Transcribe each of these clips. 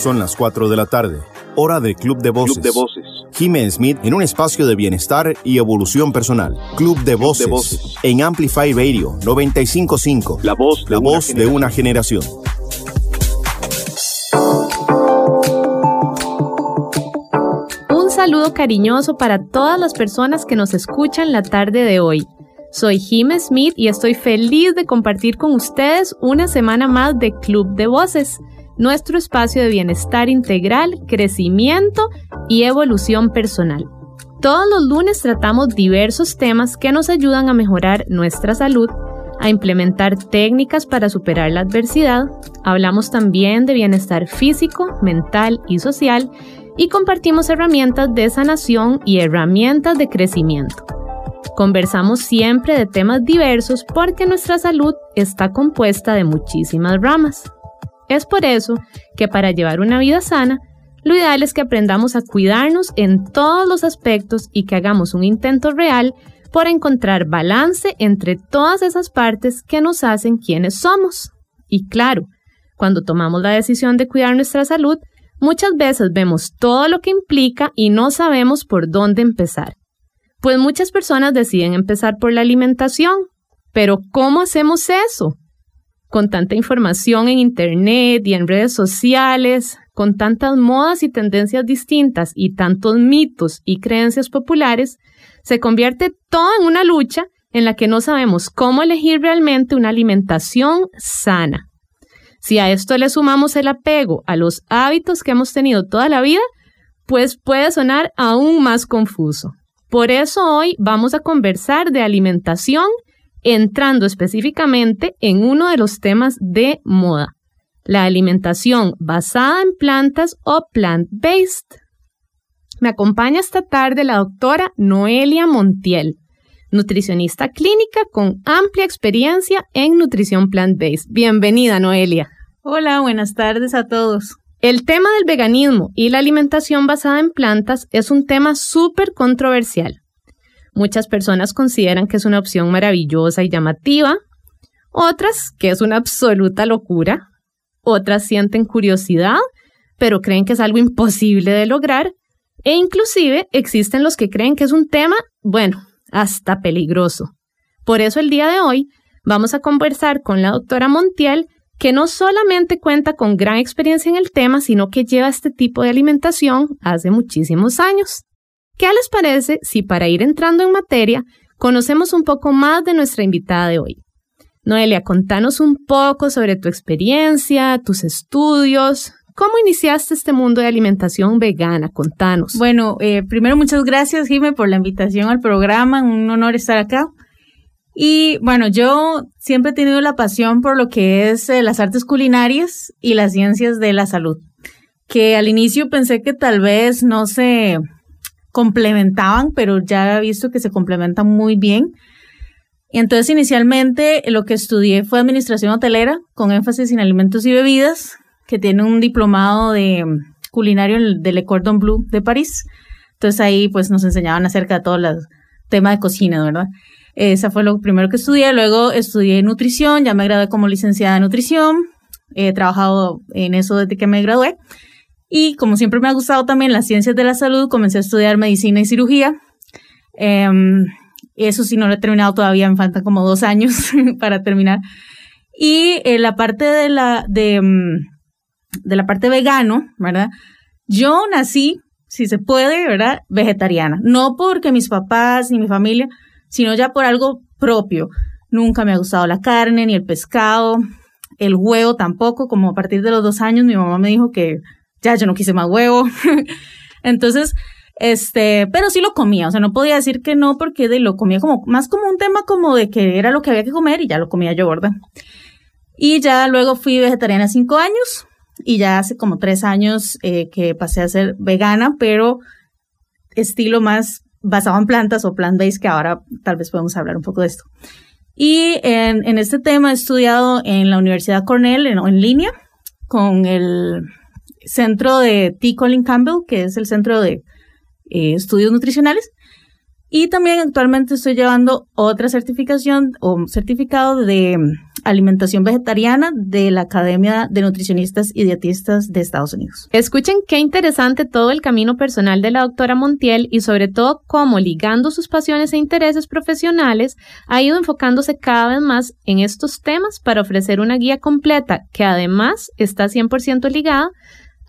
Son las 4 de la tarde, hora de Club de Voces. Club de Voces. Jimmy Smith en un espacio de bienestar y evolución personal. Club de, Voces, de Voces. En Amplify Radio 955. La voz de, La una, voz de generación. una generación. Un saludo cariñoso para todas las personas que nos escuchan la tarde de hoy. Soy Jim Smith y estoy feliz de compartir con ustedes una semana más de Club de Voces, nuestro espacio de bienestar integral, crecimiento y evolución personal. Todos los lunes tratamos diversos temas que nos ayudan a mejorar nuestra salud, a implementar técnicas para superar la adversidad, hablamos también de bienestar físico, mental y social y compartimos herramientas de sanación y herramientas de crecimiento. Conversamos siempre de temas diversos porque nuestra salud está compuesta de muchísimas ramas. Es por eso que para llevar una vida sana, lo ideal es que aprendamos a cuidarnos en todos los aspectos y que hagamos un intento real por encontrar balance entre todas esas partes que nos hacen quienes somos. Y claro, cuando tomamos la decisión de cuidar nuestra salud, muchas veces vemos todo lo que implica y no sabemos por dónde empezar. Pues muchas personas deciden empezar por la alimentación, pero ¿cómo hacemos eso? Con tanta información en Internet y en redes sociales, con tantas modas y tendencias distintas y tantos mitos y creencias populares, se convierte todo en una lucha en la que no sabemos cómo elegir realmente una alimentación sana. Si a esto le sumamos el apego a los hábitos que hemos tenido toda la vida, pues puede sonar aún más confuso. Por eso hoy vamos a conversar de alimentación entrando específicamente en uno de los temas de moda, la alimentación basada en plantas o plant-based. Me acompaña esta tarde la doctora Noelia Montiel, nutricionista clínica con amplia experiencia en nutrición plant-based. Bienvenida, Noelia. Hola, buenas tardes a todos. El tema del veganismo y la alimentación basada en plantas es un tema súper controversial. Muchas personas consideran que es una opción maravillosa y llamativa, otras que es una absoluta locura, otras sienten curiosidad, pero creen que es algo imposible de lograr, e inclusive existen los que creen que es un tema, bueno, hasta peligroso. Por eso el día de hoy vamos a conversar con la doctora Montiel, que no solamente cuenta con gran experiencia en el tema, sino que lleva este tipo de alimentación hace muchísimos años. ¿Qué les parece si para ir entrando en materia conocemos un poco más de nuestra invitada de hoy? Noelia, contanos un poco sobre tu experiencia, tus estudios. ¿Cómo iniciaste este mundo de alimentación vegana? Contanos. Bueno, eh, primero muchas gracias, Jime, por la invitación al programa. Un honor estar acá. Y bueno, yo siempre he tenido la pasión por lo que es eh, las artes culinarias y las ciencias de la salud, que al inicio pensé que tal vez no se complementaban, pero ya he visto que se complementan muy bien. Entonces inicialmente lo que estudié fue administración hotelera con énfasis en alimentos y bebidas, que tiene un diplomado de culinario del Le Cordon Bleu de París. Entonces ahí pues nos enseñaban acerca de todo el tema de cocina, ¿verdad? Esa fue lo primero que estudié. Luego estudié nutrición, ya me gradué como licenciada en nutrición. He trabajado en eso desde que me gradué. Y como siempre me ha gustado también las ciencias de la salud, comencé a estudiar medicina y cirugía. Eh, eso sí, no lo he terminado todavía, me faltan como dos años para terminar. Y eh, la parte de la, de, de la parte vegano, ¿verdad? Yo nací, si se puede, ¿verdad? Vegetariana. No porque mis papás ni mi familia, sino ya por algo propio. Nunca me ha gustado la carne, ni el pescado, el huevo tampoco, como a partir de los dos años mi mamá me dijo que ya yo no quise más huevo. Entonces, este, pero sí lo comía, o sea, no podía decir que no porque de, lo comía como, más como un tema como de que era lo que había que comer y ya lo comía yo, ¿verdad? Y ya luego fui vegetariana cinco años y ya hace como tres años eh, que pasé a ser vegana, pero estilo más basado en plantas o plant-based, que ahora tal vez podemos hablar un poco de esto. Y en, este tema he estudiado en la Universidad Cornell en, en línea con el centro de T. Colin Campbell, que es el centro de eh, estudios nutricionales. Y también actualmente estoy llevando otra certificación o certificado de alimentación vegetariana de la Academia de Nutricionistas y Dietistas de Estados Unidos. Escuchen qué interesante todo el camino personal de la doctora Montiel y sobre todo cómo ligando sus pasiones e intereses profesionales ha ido enfocándose cada vez más en estos temas para ofrecer una guía completa que además está 100% ligada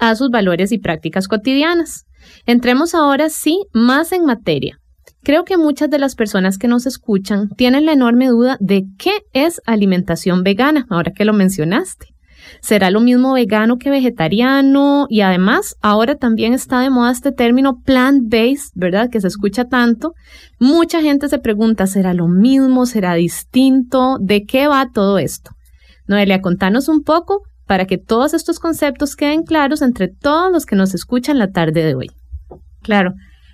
a sus valores y prácticas cotidianas. Entremos ahora sí más en materia. Creo que muchas de las personas que nos escuchan tienen la enorme duda de qué es alimentación vegana, ahora que lo mencionaste. ¿Será lo mismo vegano que vegetariano? Y además, ahora también está de moda este término plant-based, ¿verdad? Que se escucha tanto. Mucha gente se pregunta, ¿será lo mismo? ¿Será distinto? ¿De qué va todo esto? Noelia, contanos un poco para que todos estos conceptos queden claros entre todos los que nos escuchan la tarde de hoy. Claro.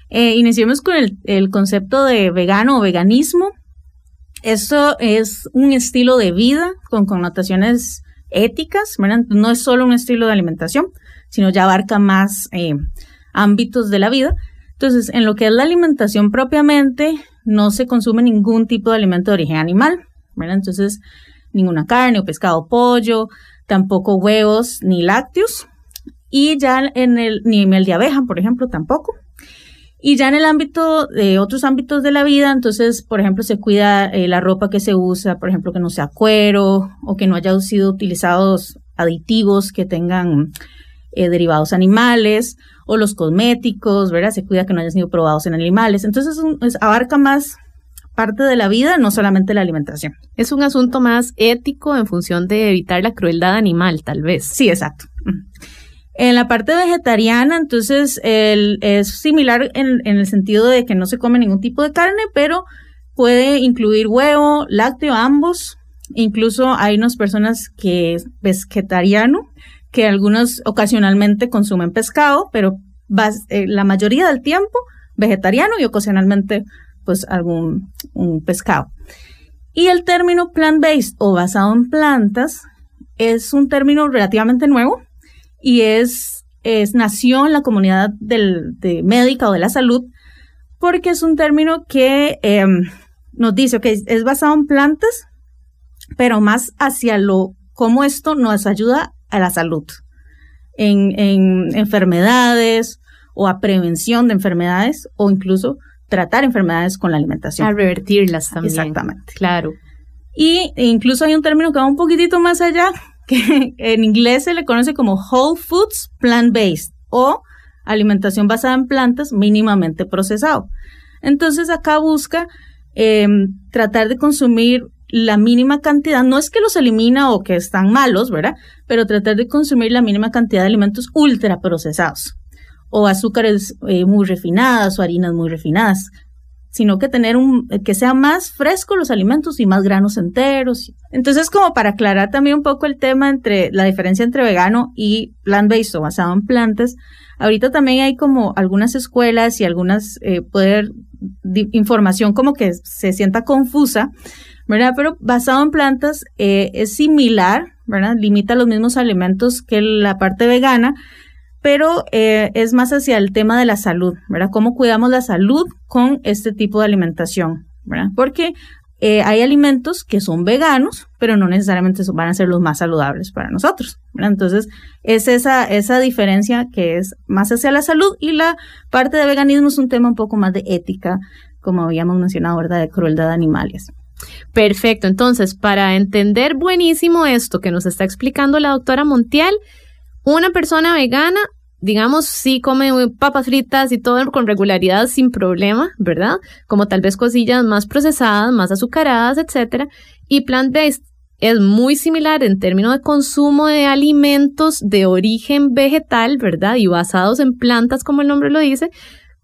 Eh, iniciemos con el, concepto de vegano o veganismo. Esto es un estilo de vida con connotaciones éticas, no es solo un estilo de alimentación, sino ya abarca más eh, ámbitos de la vida. Entonces, en lo que es la alimentación propiamente, no se consume ningún tipo de alimento de origen animal, Entonces, ninguna carne o pescado o pollo, tampoco huevos ni lácteos, y ya en el, ni miel de abeja, por ejemplo, tampoco. Y ya en el ámbito de otros ámbitos de la vida, entonces, por ejemplo, se cuida eh, la ropa que se usa, por ejemplo, que no sea cuero o que no haya sido utilizados aditivos que tengan eh, derivados animales o los cosméticos, ¿verdad? Se cuida que no hayan sido probados en animales. Entonces, abarca más parte de la vida, no solamente la alimentación. Es un asunto más ético en función de evitar la crueldad animal, tal vez. Sí, exacto. En la parte vegetariana, entonces, es similar en, el sentido de que no se come ningún tipo de carne, pero puede incluir huevo, lácteo, ambos. Incluso hay unas personas que es vegetariano, que algunos ocasionalmente consumen pescado, pero eh, la mayoría del tiempo vegetariano y ocasionalmente pues algún un pescado. Y el término plant-based o basado en plantas es un término relativamente nuevo y es, es nació en la comunidad del, de médica o de la salud porque es un término que em, nos dice que es basado en plantas, pero más hacia lo cómo esto nos ayuda a la salud, en, en enfermedades o a prevención de enfermedades o incluso tratar enfermedades con la alimentación. A revertirlas también. Exactamente. Claro. Y incluso hay un término que va un poquitito más allá, que en inglés se le conoce como Whole Foods Plant-Based o alimentación basada en plantas mínimamente procesado. Entonces acá busca em, tratar de consumir la mínima cantidad, no es que los elimina o que están malos, ¿verdad? Pero tratar de consumir la mínima cantidad de alimentos ultra procesados o azúcares eh, muy refinadas o harinas muy refinadas, sino que tener un, que sea más fresco los alimentos y más granos enteros. Entonces, como para aclarar también un poco el tema entre la diferencia entre vegano y plant-based o basado en plantas, ahorita también hay como algunas escuelas y algunas eh, poder información como que se sienta confusa, ¿verdad? Pero basado en plantas eh, es similar, ¿verdad? Limita los mismos alimentos que la parte vegana, pero eh, es más hacia el tema de la salud, ¿verdad? ¿Cómo cuidamos la salud con este tipo de alimentación, ¿verdad? Porque eh, hay alimentos que son veganos, pero no necesariamente van a ser los más saludables para nosotros. Entonces, es esa, esa diferencia que es más hacia la salud y la parte de veganismo es un tema un poco más de ética, como habíamos mencionado, ¿verdad? De crueldad de animales. Perfecto, entonces, para entender buenísimo esto que nos está explicando la doctora Montiel, una persona vegana, digamos, sí come papas fritas y todo con regularidad sin problema, ¿verdad? Como tal vez cosillas más procesadas, más azucaradas, etcétera. Y plant-based es muy similar en términos de consumo de alimentos de origen vegetal, ¿verdad? Y basados en plantas, como el nombre lo dice,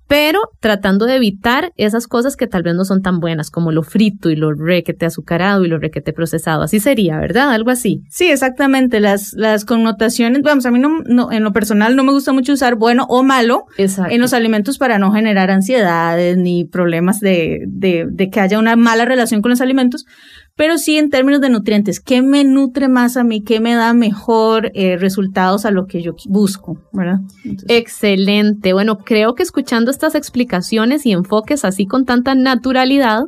pero tratando de evitar esas cosas que tal vez no son tan buenas, como lo frito y lo requete azucarado y lo requete procesado. Así sería, ¿verdad? Algo así. Sí, exactamente. Las, las connotaciones, vamos, a mí no, en lo personal no me gusta mucho usar bueno o malo en los alimentos para no generar ansiedades ni problemas de, de, de que haya una mala relación con los alimentos, pero sí en términos de nutrientes, ¿qué me nutre más a mí? ¿Qué me da mejor eh, resultados a lo que yo busco? ¿verdad? Excelente. Bueno, creo que escuchando estas explicaciones y enfoques así con tanta naturalidad,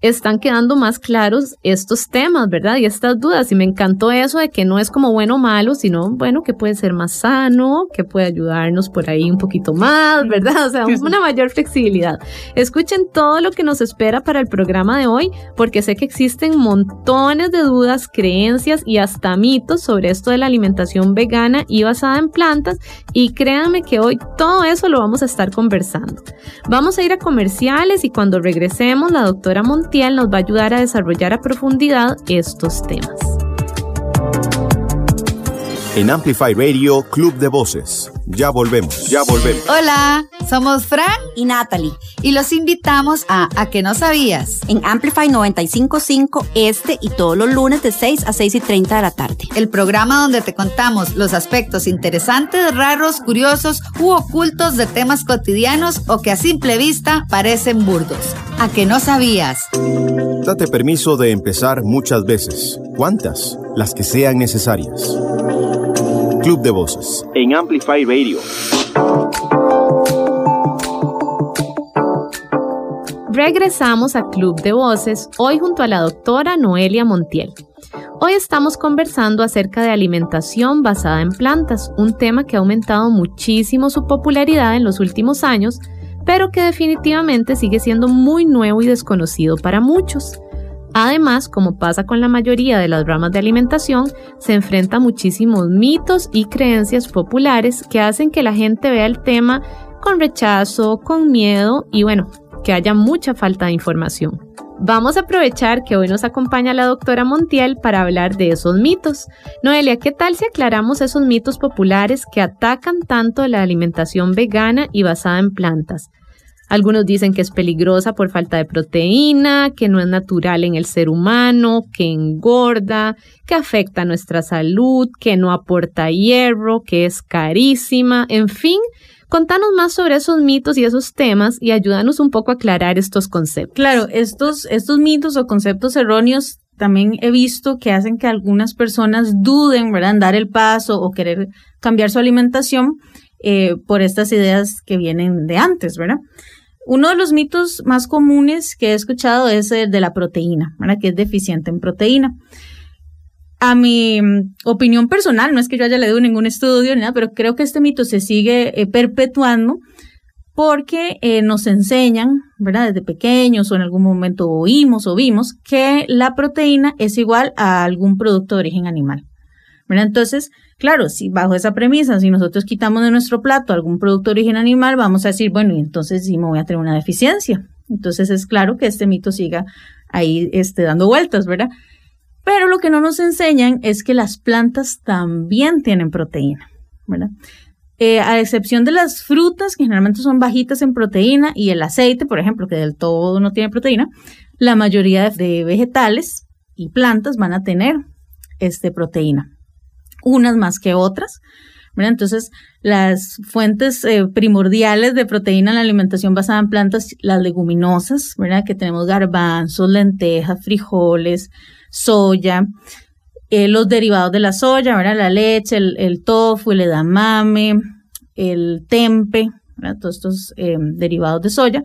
están quedando más claros estos temas, ¿verdad? Y estas dudas. Y me encantó eso de que no es como bueno o malo, sino, bueno, que puede ser más sano, que puede ayudarnos por ahí un poquito más, ¿verdad? O sea, una mayor flexibilidad. Escuchen todo lo que nos espera para el programa de hoy, porque sé que existen montones de dudas, creencias y hasta mitos sobre esto de la alimentación vegana y basada en plantas. Y créanme que hoy todo eso lo vamos a estar conversando. Vamos a ir a comerciales y cuando regresemos, la doctora Nos va a ayudar a desarrollar a profundidad estos temas. En Amplify Radio, Club de Voces. Ya volvemos, ya volvemos. Hola, somos Fran y Natalie y los invitamos a A que no sabías en Amplify 955 este y todos los lunes de 6 a 6 y 30 de la tarde. El programa donde te contamos los aspectos interesantes, raros, curiosos u ocultos de temas cotidianos o que a simple vista parecen burdos. A que no sabías. Date permiso de empezar muchas veces. ¿Cuántas? Las que sean necesarias. Club de Voces. En Amplify Radio. Regresamos a Club de Voces, hoy junto a la doctora Noelia Montiel. Hoy estamos conversando acerca de alimentación basada en plantas, un tema que ha aumentado muchísimo su popularidad en los últimos años, pero que definitivamente sigue siendo muy nuevo y desconocido para muchos. Además, como pasa con la mayoría de las ramas de alimentación, se enfrenta a muchísimos mitos y creencias populares que hacen que la gente vea el tema con rechazo, con miedo y bueno, que haya mucha falta de información. Vamos a aprovechar que hoy nos acompaña la doctora Montiel para hablar de esos mitos. Noelia, ¿qué tal si aclaramos esos mitos populares que atacan tanto la alimentación vegana y basada en plantas? Algunos dicen que es peligrosa por falta de proteína, que no es natural en el ser humano, que engorda, que afecta nuestra salud, que no aporta hierro, que es carísima, en fin. Contanos más sobre esos mitos y esos temas y ayúdanos un poco a aclarar estos conceptos. Claro, estos, estos mitos o conceptos erróneos también he visto que hacen que algunas personas duden, ¿verdad?, en dar el paso o querer cambiar su alimentación eh, por estas ideas que vienen de antes, ¿verdad? Uno de los mitos más comunes que he escuchado es el de la proteína, ¿verdad? que es deficiente en proteína. A mi mm, opinión personal, no es que yo haya leído ningún estudio ni nada, pero creo que este mito se sigue eh, perpetuando porque eh, nos enseñan, ¿verdad? Desde pequeños o en algún momento oímos o vimos que la proteína es igual a algún producto de origen animal. Entonces, Claro, si bajo esa premisa, si nosotros quitamos de nuestro plato algún producto de origen animal, vamos a decir, bueno, y entonces sí me voy a tener una deficiencia. Entonces es claro que este mito siga ahí este, dando vueltas, ¿verdad? Pero lo que no nos enseñan es que las plantas también tienen proteína, ¿verdad? Eh, a excepción de las frutas, que generalmente son bajitas en proteína, y el aceite, por ejemplo, que del todo no tiene proteína, la mayoría de vegetales y plantas van a tener este, proteína unas más que otras. Entonces, las fuentes eh, primordiales de proteína en la alimentación basada en plantas, las leguminosas, ¿verdad? Que tenemos garbanzos, lentejas, frijoles, soya, eh, los derivados de la soya, ¿verdad? La leche, el, tofu, el edamame, el tempe, Todos estos eh, derivados de soya.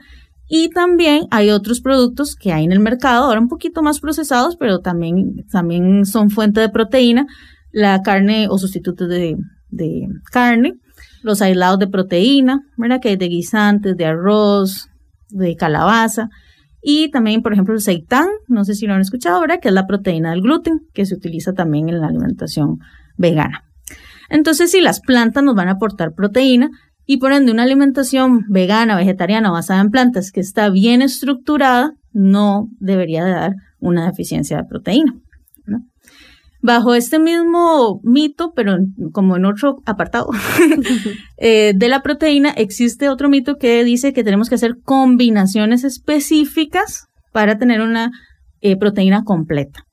Y también hay otros productos que hay en el mercado, ahora un poquito más procesados, pero también, también son fuente de proteína, la carne o sustitutos de, carne, los aislados de proteína, ¿verdad? Que hay de guisantes, de arroz, de calabaza. Y también, por ejemplo, el seitán, no sé si lo han escuchado, ¿verdad? Que es la proteína del gluten, que se utiliza también en la alimentación vegana. Entonces, si las plantas nos van a aportar proteína, y por ende una alimentación vegana, vegetariana, basada en plantas, que está bien estructurada, no debería de dar una deficiencia de proteína. Bajo este mismo mito, pero como en otro apartado eh, de la proteína, existe otro mito que dice que tenemos que hacer combinaciones específicas para tener una eh, proteína completa.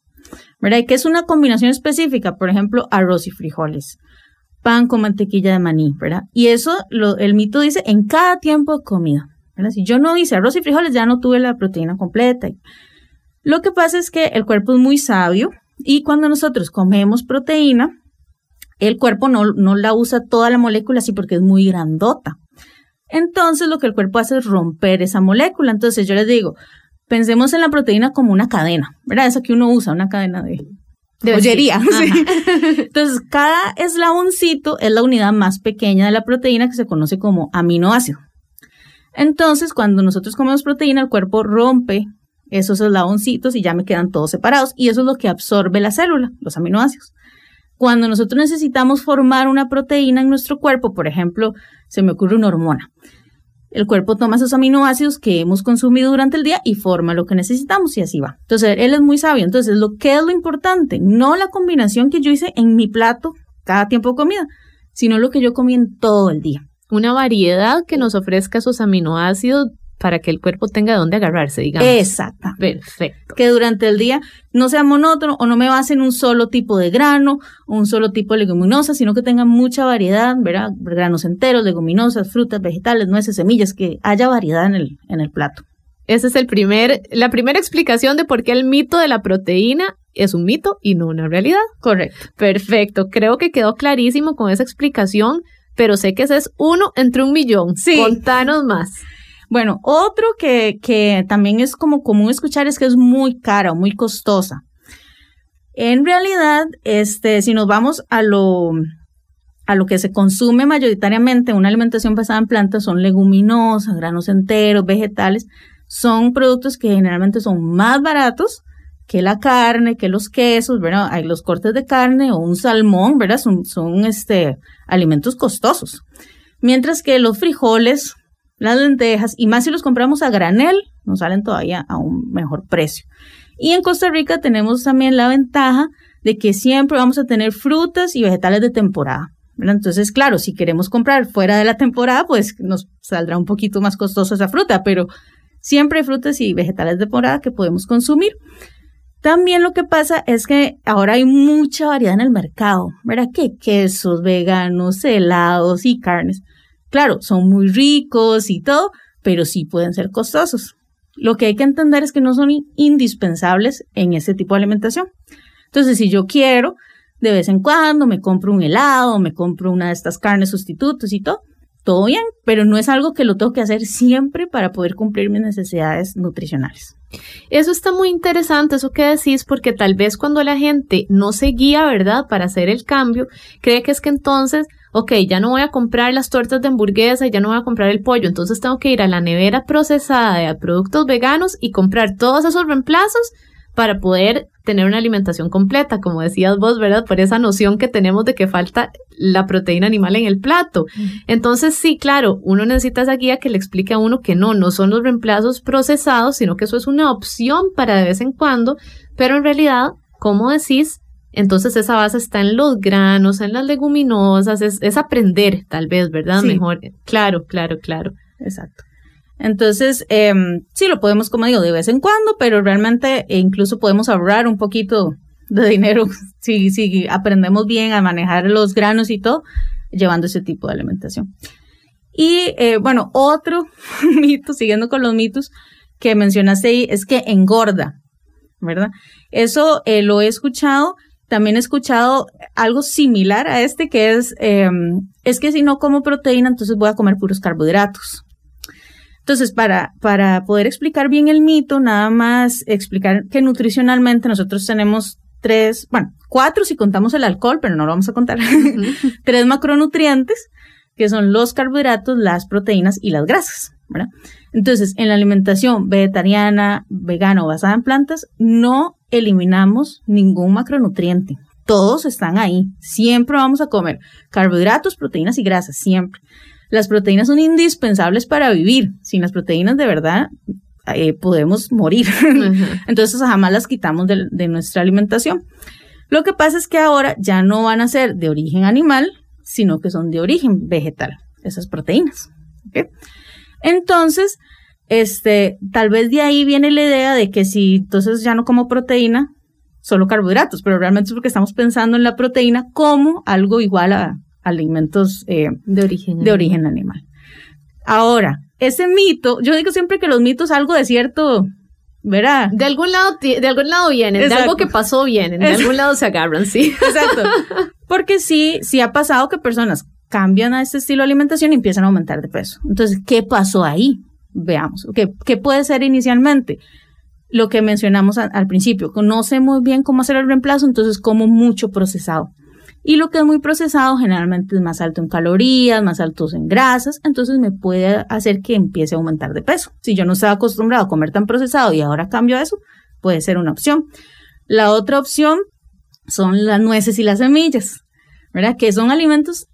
¿Verdad? ¿Y qué es una combinación específica? Por ejemplo, arroz y frijoles, pan con mantequilla de maní, ¿verdad? Y eso, lo, el mito dice en cada tiempo de comida. ¿verdad? Si yo no hice arroz y frijoles, ya no tuve la proteína completa. Lo que pasa es que el cuerpo es muy sabio y cuando nosotros comemos proteína, el cuerpo no, no la usa toda la molécula así porque es muy grandota. Entonces lo que el cuerpo hace es romper esa molécula. Entonces yo les digo, pensemos en la proteína como una cadena, ¿verdad? Esa que uno usa, una cadena de, de bollería. Entonces, cada eslaboncito es la unidad más pequeña de la proteína que se conoce como aminoácido. Entonces, cuando nosotros comemos proteína, el cuerpo rompe esos eslaboncitos y ya me quedan todos separados y eso es lo que absorbe la célula, los aminoácidos. Cuando nosotros necesitamos formar una proteína en nuestro cuerpo, por ejemplo, se me ocurre una hormona. El cuerpo toma esos aminoácidos que hemos consumido durante el día y forma lo que necesitamos y así va. Entonces, él es muy sabio. Entonces, lo que es lo importante, no la combinación que yo hice en mi plato cada tiempo de comida, sino lo que yo comí en todo el día. Una variedad que nos ofrezca esos aminoácidos para que el cuerpo tenga de dónde agarrarse, digamos. Exacto. Perfecto. Que durante el día no sea monótono o no me base en un solo tipo de grano o un solo tipo de leguminosa, sino que tenga mucha variedad, ¿verdad? Granos enteros, leguminosas, frutas, vegetales, nueces, semillas, que haya variedad en el, en el plato. Esa es el primer, la primera explicación de por qué el mito de la proteína es un mito y no una realidad. Correcto. Perfecto. Creo que quedó clarísimo con esa explicación, pero sé que ese es uno entre un millón. Sí. Contanos más. Bueno, otro que, que también es como común escuchar es que es muy cara muy costosa. En realidad, este, si nos vamos a lo, a lo que se consume mayoritariamente, una alimentación basada en plantas son leguminosas, granos enteros, vegetales, son productos que generalmente son más baratos que la carne, que los quesos, ¿verdad? Hay los cortes de carne o un salmón, ¿verdad? Son, son este, alimentos costosos. Mientras que los frijoles, las lentejas, y más si los compramos a granel, nos salen todavía a un mejor precio. Y en Costa Rica tenemos también la ventaja de que siempre vamos a tener frutas y vegetales de temporada. Entonces, claro, si queremos comprar fuera de la temporada, pues nos saldrá un poquito más costoso esa fruta, pero siempre hay frutas y vegetales de temporada que podemos consumir. También lo que pasa es que ahora hay mucha variedad en el mercado, ¿verdad? Que quesos veganos, helados y carnes. Claro, son muy ricos y todo, pero sí pueden ser costosos. Lo que hay que entender es que no son indispensables en ese tipo de alimentación. Entonces, si yo quiero, de vez en cuando me compro un helado, me compro una de estas carnes sustitutos y todo, todo bien, pero no es algo que lo tengo que hacer siempre para poder cumplir mis necesidades nutricionales. Eso está muy interesante, eso que decís, porque tal vez cuando la gente no se guía, ¿verdad?, para hacer el cambio, cree que es que entonces ok, ya no voy a comprar las tortas de hamburguesa, ya no voy a comprar el pollo, entonces tengo que ir a la nevera procesada de productos veganos y comprar todos esos reemplazos para poder tener una alimentación completa, como decías vos, ¿verdad? Por esa noción que tenemos de que falta la proteína animal en el plato. Entonces, sí, claro, uno necesita esa guía que le explique a uno que no, no son los reemplazos procesados, sino que eso es una opción para de vez en cuando, pero en realidad, como decís, entonces esa base está en los granos, en las leguminosas, es, aprender tal vez, ¿verdad? Mejor. Claro, claro, claro. Exacto. Entonces, em, sí, lo podemos, como digo, de vez en cuando, pero realmente incluso podemos ahorrar un poquito de dinero si, si aprendemos bien a manejar los granos y todo, llevando ese tipo de alimentación. Y eh, bueno, otro mito, siguiendo con los mitos que mencionaste ahí, es que engorda, ¿verdad? Eso eh, lo he escuchado también he escuchado algo similar a este, que es, em, es que si no como proteína, entonces voy a comer puros carbohidratos. Entonces, para, para poder explicar bien el mito, nada más explicar que nutricionalmente nosotros tenemos tres, bueno, cuatro si contamos el alcohol, pero no lo vamos a contar, tres macronutrientes, que son los carbohidratos, las proteínas y las grasas, ¿verdad? Entonces, en la alimentación vegetariana, vegana o basada en plantas, no eliminamos ningún macronutriente. Todos están ahí. Siempre vamos a comer carbohidratos, proteínas y grasas, siempre. Las proteínas son indispensables para vivir. Sin las proteínas, de verdad, eh, podemos morir. Entonces, jamás las quitamos de, nuestra alimentación. Lo que pasa es que ahora ya no van a ser de origen animal, sino que son de origen vegetal, esas proteínas. Entonces, este, tal vez de ahí viene la idea de que si entonces ya no como proteína, solo carbohidratos, pero realmente es porque estamos pensando en la proteína como algo igual a, alimentos eh, de, origen, de origen animal. Ahora, ese mito, yo digo siempre que los mitos algo de cierto ¿verdad? De algún lado, de algún lado vienen, de algo que pasó vienen, de algún lado se agarran, sí. Exacto. Porque sí, sí ha pasado que personas cambian a este estilo de alimentación y empiezan a aumentar de peso. Entonces, ¿qué pasó ahí? Veamos. ¿Qué, qué puede ser inicialmente? Lo que mencionamos al principio, no sé muy bien cómo hacer el reemplazo, entonces como mucho procesado. Y lo que es muy procesado generalmente es más alto en calorías, más altos en grasas, entonces me puede hacer que empiece a aumentar de peso. Si yo no estaba acostumbrado a comer tan procesado y ahora cambio eso, puede ser una opción. La otra opción son las nueces y las semillas, ¿verdad? Que son alimentos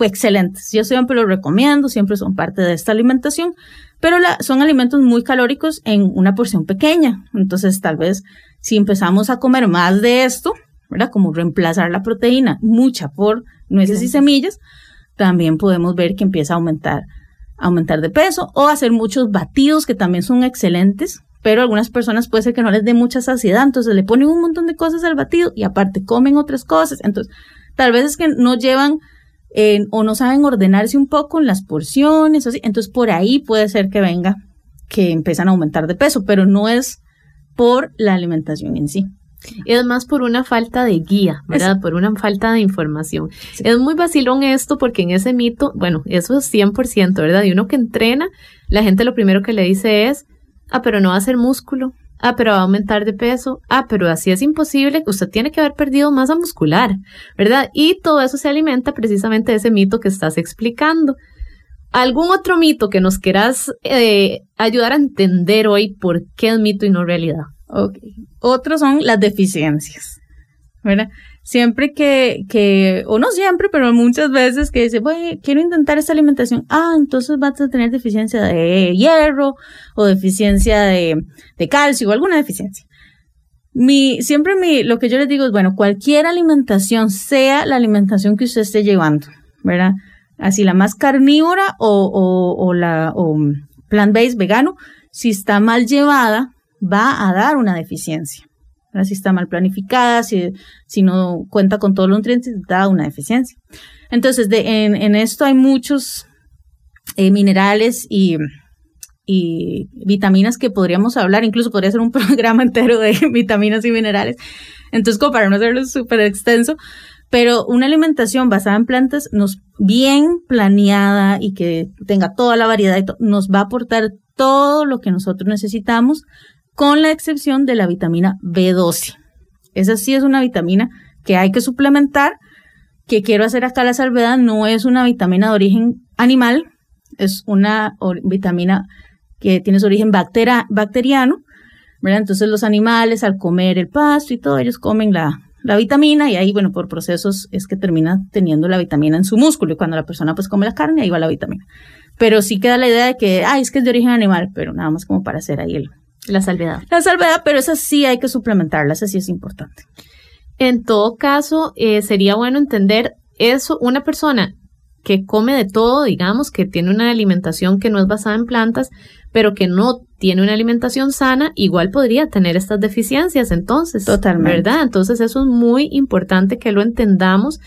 excelentes. Yo siempre los recomiendo, siempre son parte de esta alimentación, pero son alimentos muy calóricos en una porción pequeña. Entonces, tal vez si empezamos a comer más de esto, ¿verdad? Como reemplazar la proteína mucha por nueces y semillas, también podemos ver que empieza a aumentar, aumentar de peso o hacer muchos batidos que también son excelentes, pero algunas personas puede ser que no les dé mucha saciedad, entonces le ponen un montón de cosas al batido y aparte comen otras cosas, entonces tal vez es que no llevan o no saben ordenarse un poco en las porciones, así, entonces por ahí puede ser que venga que empiezan a aumentar de peso, pero no es por la alimentación en sí. Es más por una falta de guía, ¿verdad? Por una falta de información. Es muy vacilón esto porque en ese mito, bueno, eso es 100%, ¿verdad? Y uno que entrena, la gente lo primero que le dice es, ah, pero no va a ser músculo, ah, pero va a aumentar de peso, ah, pero así es imposible, usted tiene que haber perdido masa muscular, ¿verdad? Y todo eso se alimenta precisamente de ese mito que estás explicando. ¿Algún otro mito que nos quieras eh, ayudar a entender hoy por qué es mito y no realidad? Ok. Otros son las deficiencias, ¿verdad? Siempre que, que, o no siempre, pero muchas veces que dice, bueno, quiero intentar esta alimentación, ah, entonces vas a tener deficiencia de hierro o deficiencia de, de calcio o alguna deficiencia. Mi, siempre mi, lo que yo les digo es, bueno, cualquier alimentación, sea la alimentación que usted esté llevando, ¿verdad? Así la más carnívora o, o, o la o plant-based vegano, si está mal llevada, va a dar una deficiencia. Si está mal planificada, si, si no cuenta con todos los nutrientes, da una deficiencia. Entonces, de, en, esto hay muchos eh, minerales y, y vitaminas que podríamos hablar, incluso podría ser un programa entero de vitaminas y minerales. Entonces, como para no hacerlo súper extenso, pero una alimentación basada en plantas nos bien planeada y que tenga toda la variedad nos va a aportar todo lo que nosotros necesitamos con la excepción de la vitamina B12. Esa sí es una vitamina que hay que suplementar, que quiero hacer acá la salvedad, no es una vitamina de origen animal, es una vitamina que tiene su origen bacteriano, ¿verdad? Entonces los animales al comer el pasto y todo, ellos comen la, la vitamina y ahí, bueno, por procesos es que termina teniendo la vitamina en su músculo y cuando la persona pues come la carne, ahí va la vitamina. Pero sí queda la idea de que, ay, es que es de origen animal, pero nada más como para hacer ahí el, la salvedad. La salvedad, pero esa sí hay que suplementarla, esa sí es importante. En todo caso, eh, sería bueno entender eso, una persona que come de todo, digamos, que tiene una alimentación que no es basada en plantas, pero que no tiene una alimentación sana, igual podría tener estas deficiencias entonces. Totalmente. ¿Verdad? Entonces eso es muy importante que lo entendamos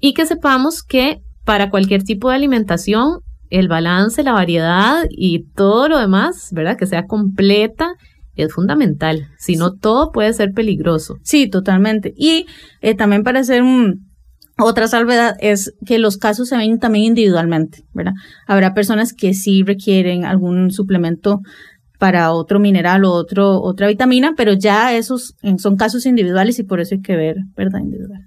y que sepamos que para cualquier tipo de alimentación el balance, la variedad y todo lo demás, ¿verdad? Que sea completa es fundamental. Si no, todo puede ser peligroso. Sí, totalmente. Y eh, también para hacer un, otra salvedad es que los casos se ven también individualmente, ¿verdad? Habrá personas que sí requieren algún suplemento para otro mineral o otro, otra vitamina, pero ya esos son casos individuales y por eso hay que ver, ¿verdad? Individual.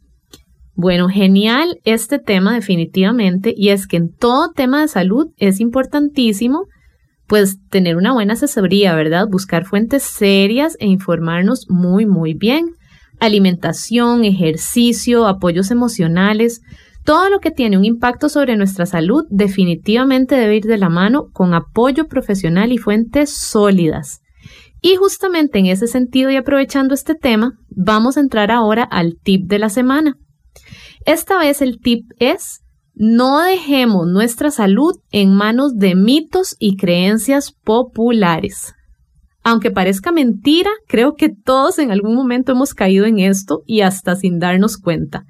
Bueno, genial este tema definitivamente y es que en todo tema de salud es importantísimo pues tener una buena asesoría, ¿verdad? Buscar fuentes serias e informarnos muy, muy bien. Alimentación, ejercicio, apoyos emocionales, todo lo que tiene un impacto sobre nuestra salud definitivamente debe ir de la mano con apoyo profesional y fuentes sólidas. Y justamente en ese sentido y aprovechando este tema, vamos a entrar ahora al tip de la semana. Esta vez el tip es, no dejemos nuestra salud en manos de mitos y creencias populares. Aunque parezca mentira, creo que todos en algún momento hemos caído en esto y hasta sin darnos cuenta.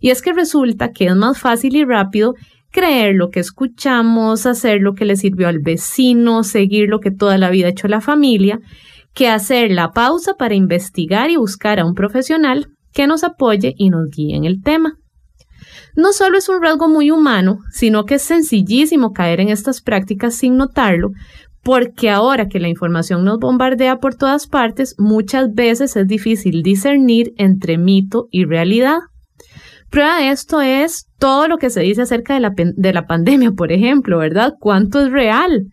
Y es que resulta que es más fácil y rápido creer lo que escuchamos, hacer lo que le sirvió al vecino, seguir lo que toda la vida ha hecho la familia, que hacer la pausa para investigar y buscar a un profesional que nos apoye y nos guíe en el tema. No solo es un rasgo muy humano, sino que es sencillísimo caer en estas prácticas sin notarlo, porque ahora que la información nos bombardea por todas partes, muchas veces es difícil discernir entre mito y realidad. Prueba de esto es todo lo que se dice acerca de la, de la pandemia, por ejemplo, ¿verdad? ¿Cuánto es real?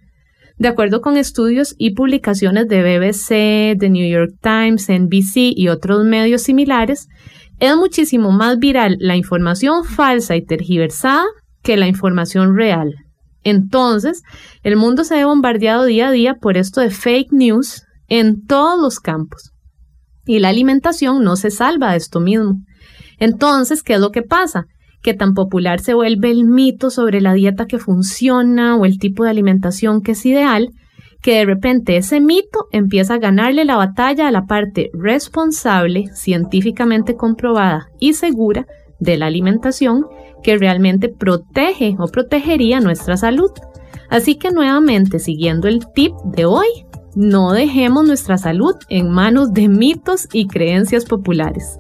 De acuerdo con estudios y publicaciones de BBC, The New York Times, NBC y otros medios similares, es muchísimo más viral la información falsa y tergiversada que la información real. Entonces, el mundo se ve bombardeado día a día por esto de fake news en todos los campos. Y la alimentación no se salva de esto mismo. Entonces, ¿qué es lo que pasa? Que tan popular se vuelve el mito sobre la dieta que funciona o el tipo de alimentación que es ideal, que de repente ese mito empieza a ganarle la batalla a la parte responsable, científicamente comprobada y segura de la alimentación que realmente protege o protegería nuestra salud. Así que nuevamente, siguiendo el tip de hoy, no dejemos nuestra salud en manos de mitos y creencias populares.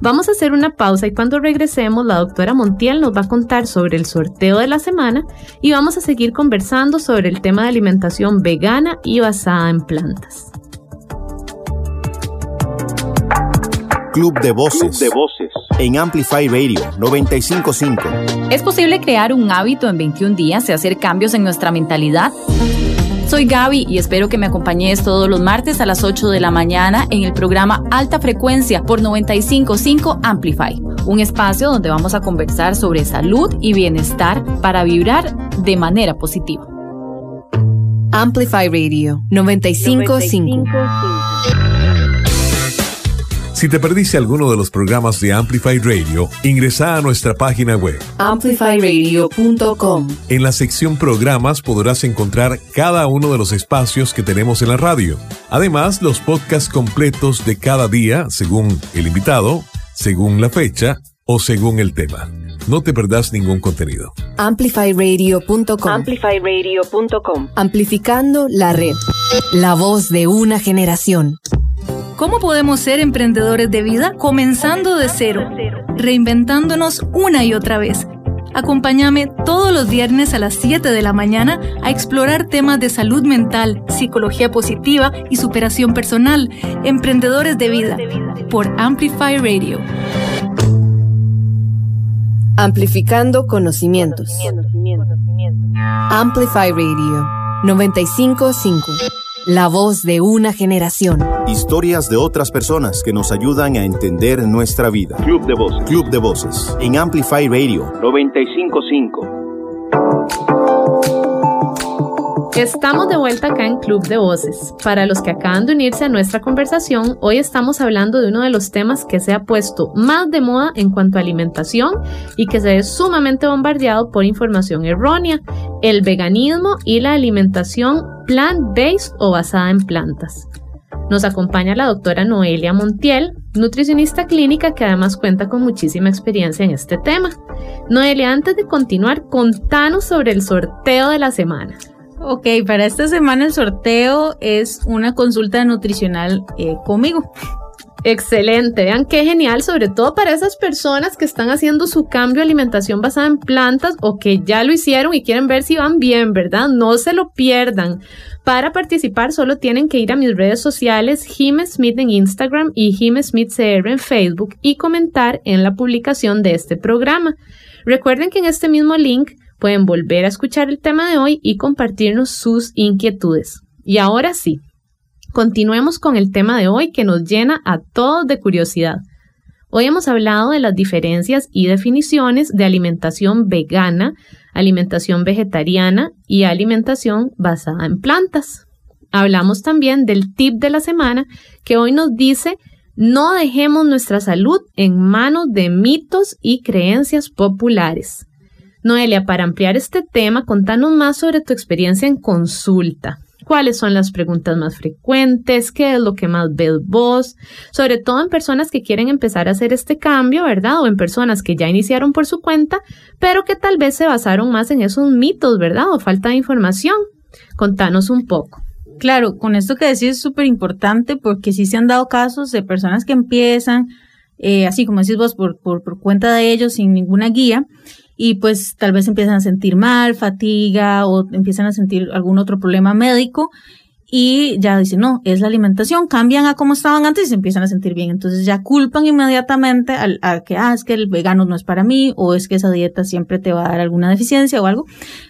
Vamos a hacer una pausa y cuando regresemos la doctora Montiel nos va a contar sobre el sorteo de la semana y vamos a seguir conversando sobre el tema de alimentación vegana y basada en plantas. Club de Voces. de Voces. En Amplify Radio 955. ¿Es posible crear un hábito en 21 días y hacer cambios en nuestra mentalidad? Soy Gaby y espero que me acompañes todos los martes a las 8 de la mañana en el programa Alta Frecuencia por 955 Amplify, un espacio donde vamos a conversar sobre salud y bienestar para vibrar de manera positiva. Amplify Radio 955. Si te perdiste alguno de los programas de Amplify Radio, ingresa a nuestra página web amplifyradio.com. En la sección programas podrás encontrar cada uno de los espacios que tenemos en la radio. Además, los podcasts completos de cada día, según el invitado, según la fecha o según el tema. No te perdás ningún contenido. Amplifyradio.com. Amplifyradio.com. Amplificando la red. La voz de una generación. ¿Cómo podemos ser emprendedores de vida comenzando de cero, reinventándonos una y otra vez? Acompáñame todos los viernes a las 7 de la mañana a explorar temas de salud mental, psicología positiva y superación personal, emprendedores de vida, por Amplify Radio. Amplificando conocimientos. Amplify Radio 955. La voz de una generación. Historias de otras personas que nos ayudan a entender nuestra vida. Club de Voces. Club de Voces. En Amplify Radio 955. Estamos de vuelta acá en Club de Voces. Para los que acaban de unirse a nuestra conversación, hoy estamos hablando de uno de los temas que se ha puesto más de moda en cuanto a alimentación y que se ve sumamente bombardeado por información errónea, el veganismo y la alimentación plant-based o basada en plantas. Nos acompaña la doctora Noelia Montiel, nutricionista clínica que además cuenta con muchísima experiencia en este tema. Noelia, antes de continuar, contanos sobre el sorteo de la semana. Ok, para esta semana el sorteo es una consulta nutricional eh, conmigo. Excelente, vean qué genial, sobre todo para esas personas que están haciendo su cambio de alimentación basada en plantas o que ya lo hicieron y quieren ver si van bien, ¿verdad? No se lo pierdan. Para participar solo tienen que ir a mis redes sociales, Jim Smith en Instagram y Jim Smith CR en Facebook y comentar en la publicación de este programa. Recuerden que en este mismo link pueden volver a escuchar el tema de hoy y compartirnos sus inquietudes. Y ahora sí, continuemos con el tema de hoy que nos llena a todos de curiosidad. Hoy hemos hablado de las diferencias y definiciones de alimentación vegana, alimentación vegetariana y alimentación basada en plantas. Hablamos también del tip de la semana que hoy nos dice no dejemos nuestra salud en manos de mitos y creencias populares. Noelia, para ampliar este tema, contanos más sobre tu experiencia en consulta. ¿Cuáles son las preguntas más frecuentes? ¿Qué es lo que más ves vos? Sobre todo en personas que quieren empezar a hacer este cambio, ¿verdad? O en personas que ya iniciaron por su cuenta, pero que tal vez se basaron más en esos mitos, ¿verdad? O falta de información. Contanos un poco. Claro, con esto que decís es súper importante porque sí se han dado casos de personas que empiezan, eh, así como decís vos, por, por, por cuenta de ellos, sin ninguna guía, y pues tal vez empiezan a sentir mal, fatiga o empiezan a sentir algún otro problema médico y ya dicen, no, es la alimentación, cambian a como estaban antes y se empiezan a sentir bien. Entonces ya culpan inmediatamente a, que, ah, es que el vegano no es para mí o es que esa dieta siempre te va a dar alguna deficiencia o algo.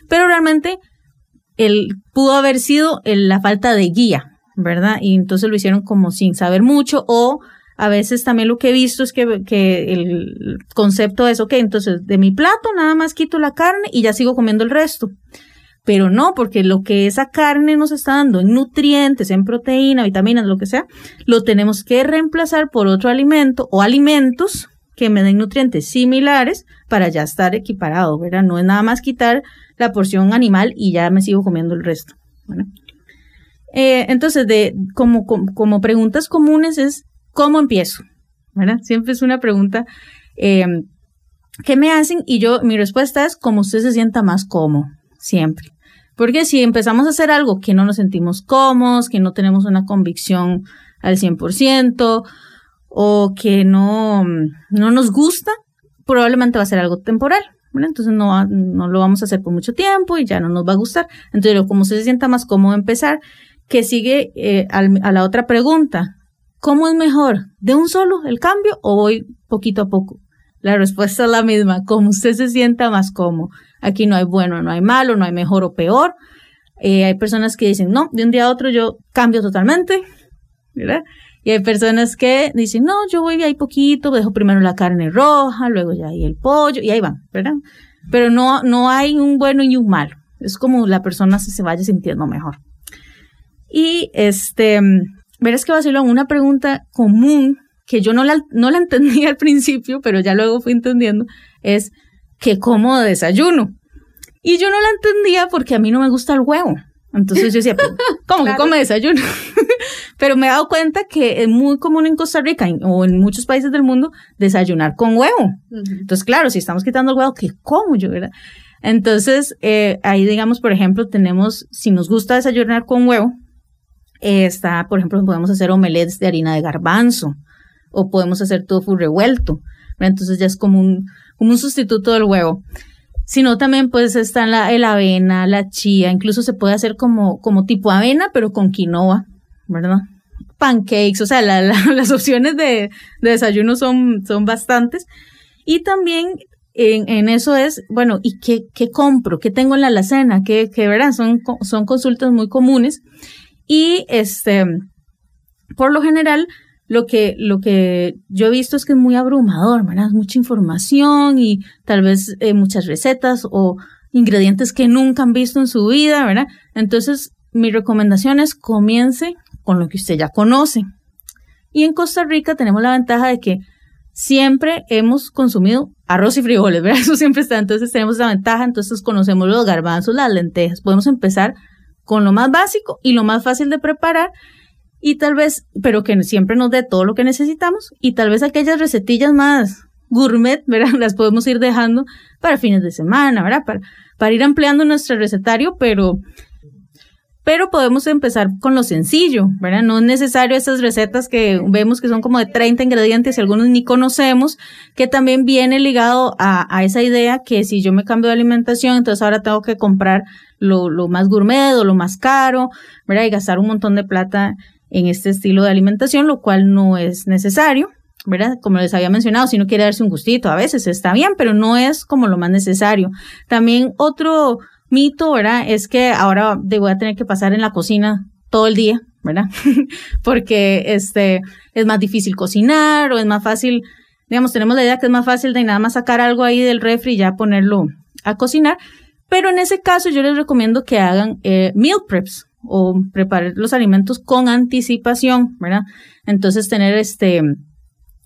Pero realmente el, pudo haber sido la falta de guía, ¿verdad? Y entonces lo hicieron como sin saber mucho o a veces también lo que he visto es que, el concepto es, ok, entonces de mi plato nada más quito la carne y ya sigo comiendo el resto pero no, porque lo que esa carne nos está dando en nutrientes, en proteína, vitaminas, lo que sea, lo tenemos que reemplazar por otro alimento o alimentos que me den nutrientes similares para ya estar equiparado, ¿verdad? No es nada más quitar la porción animal y ya me sigo comiendo el resto. Eh, entonces, de, como, preguntas comunes es, ¿cómo empiezo? ¿verdad? Siempre es una pregunta eh, que me hacen y yo, mi respuesta es como usted se sienta más cómodo, siempre. Porque si empezamos a hacer algo que no nos sentimos cómodos, que no tenemos una convicción al 100% o que no, no nos gusta, probablemente va a ser algo temporal. Entonces no, no lo vamos a hacer por mucho tiempo y ya no nos va a gustar. Entonces, como se sienta más cómodo empezar, que sigue eh, a la otra pregunta. ¿Cómo es mejor? ¿De un solo el cambio o voy poquito a poco? La respuesta es la misma, como usted se sienta más cómodo. Aquí no hay bueno, no hay malo, no hay mejor o peor. Eh, hay personas que dicen, no, de un día a otro yo cambio totalmente, ¿verdad? Y hay personas que dicen, no, yo voy ahí poquito, dejo primero la carne roja, luego ya ahí el pollo, y ahí van, ¿verdad? Pero no, no hay un bueno y un malo. Es como la persona se, vaya sintiendo mejor. Y este, verás que va a ser una pregunta común que yo no la, no la entendí al principio, pero ya luego fui entendiendo, es que como desayuno. Y yo no la entendía porque a mí no me gusta el huevo. Entonces yo decía, ¿cómo que come desayuno? Pero me he dado cuenta que es muy común en Costa Rica o en muchos países del mundo desayunar con huevo. Entonces, claro, si estamos quitando el huevo, ¿qué como yo? ¿verdad? Entonces, eh, ahí digamos, por ejemplo, tenemos, si nos gusta desayunar con huevo, está, por ejemplo, podemos hacer omelettes de harina de garbanzo o podemos hacer tofu revuelto. Entonces ya es como un, como un sustituto del huevo. Sino también pues está la, el avena, la chía, incluso se puede hacer como, como tipo avena, pero con quinoa, ¿verdad? Pancakes, o sea, las opciones de, desayuno son, son bastantes. Y también en, eso es, bueno, ¿y qué, qué compro? ¿Qué tengo en la alacena? ¿Qué, qué verdad? Son, son consultas muy comunes. Y este, por lo general, lo que, lo que yo he visto es que es muy abrumador, ¿verdad? Mucha información y tal vez eh, muchas recetas o ingredientes que nunca han visto en su vida, ¿verdad? Entonces, mi recomendación es comience con lo que usted ya conoce. Y en Costa Rica tenemos la ventaja de que siempre hemos consumido arroz y frijoles, ¿verdad? Eso siempre está. Entonces tenemos la ventaja, entonces conocemos los garbanzos, las lentejas. Podemos empezar con lo más básico y lo más fácil de preparar y tal vez, pero que siempre nos dé todo lo que necesitamos y tal vez aquellas recetillas más gourmet, ¿verdad? Las podemos ir dejando para fines de semana, ¿verdad? Para, para ir ampliando nuestro recetario, pero, pero podemos empezar con lo sencillo, ¿verdad? No es necesario esas recetas que vemos que son como de 30 ingredientes y algunos ni conocemos, que también viene ligado a, a esa idea que si yo me cambio de alimentación, entonces ahora tengo que comprar lo, lo más gourmet o lo más caro, ¿verdad? Y gastar un montón de plata en este estilo de alimentación, lo cual no es necesario, ¿verdad? Como les había mencionado, si no quiere darse un gustito, a veces está bien, pero no es como lo más necesario. También otro mito, ¿verdad? Es que ahora voy a tener que pasar en la cocina todo el día, ¿verdad? Porque este es más difícil cocinar o es más fácil, digamos, tenemos la idea que es más fácil de nada más sacar algo ahí del refri y ya ponerlo a cocinar. Pero en ese caso yo les recomiendo que hagan eh, meal preps, o preparar los alimentos con anticipación, ¿verdad? Entonces tener este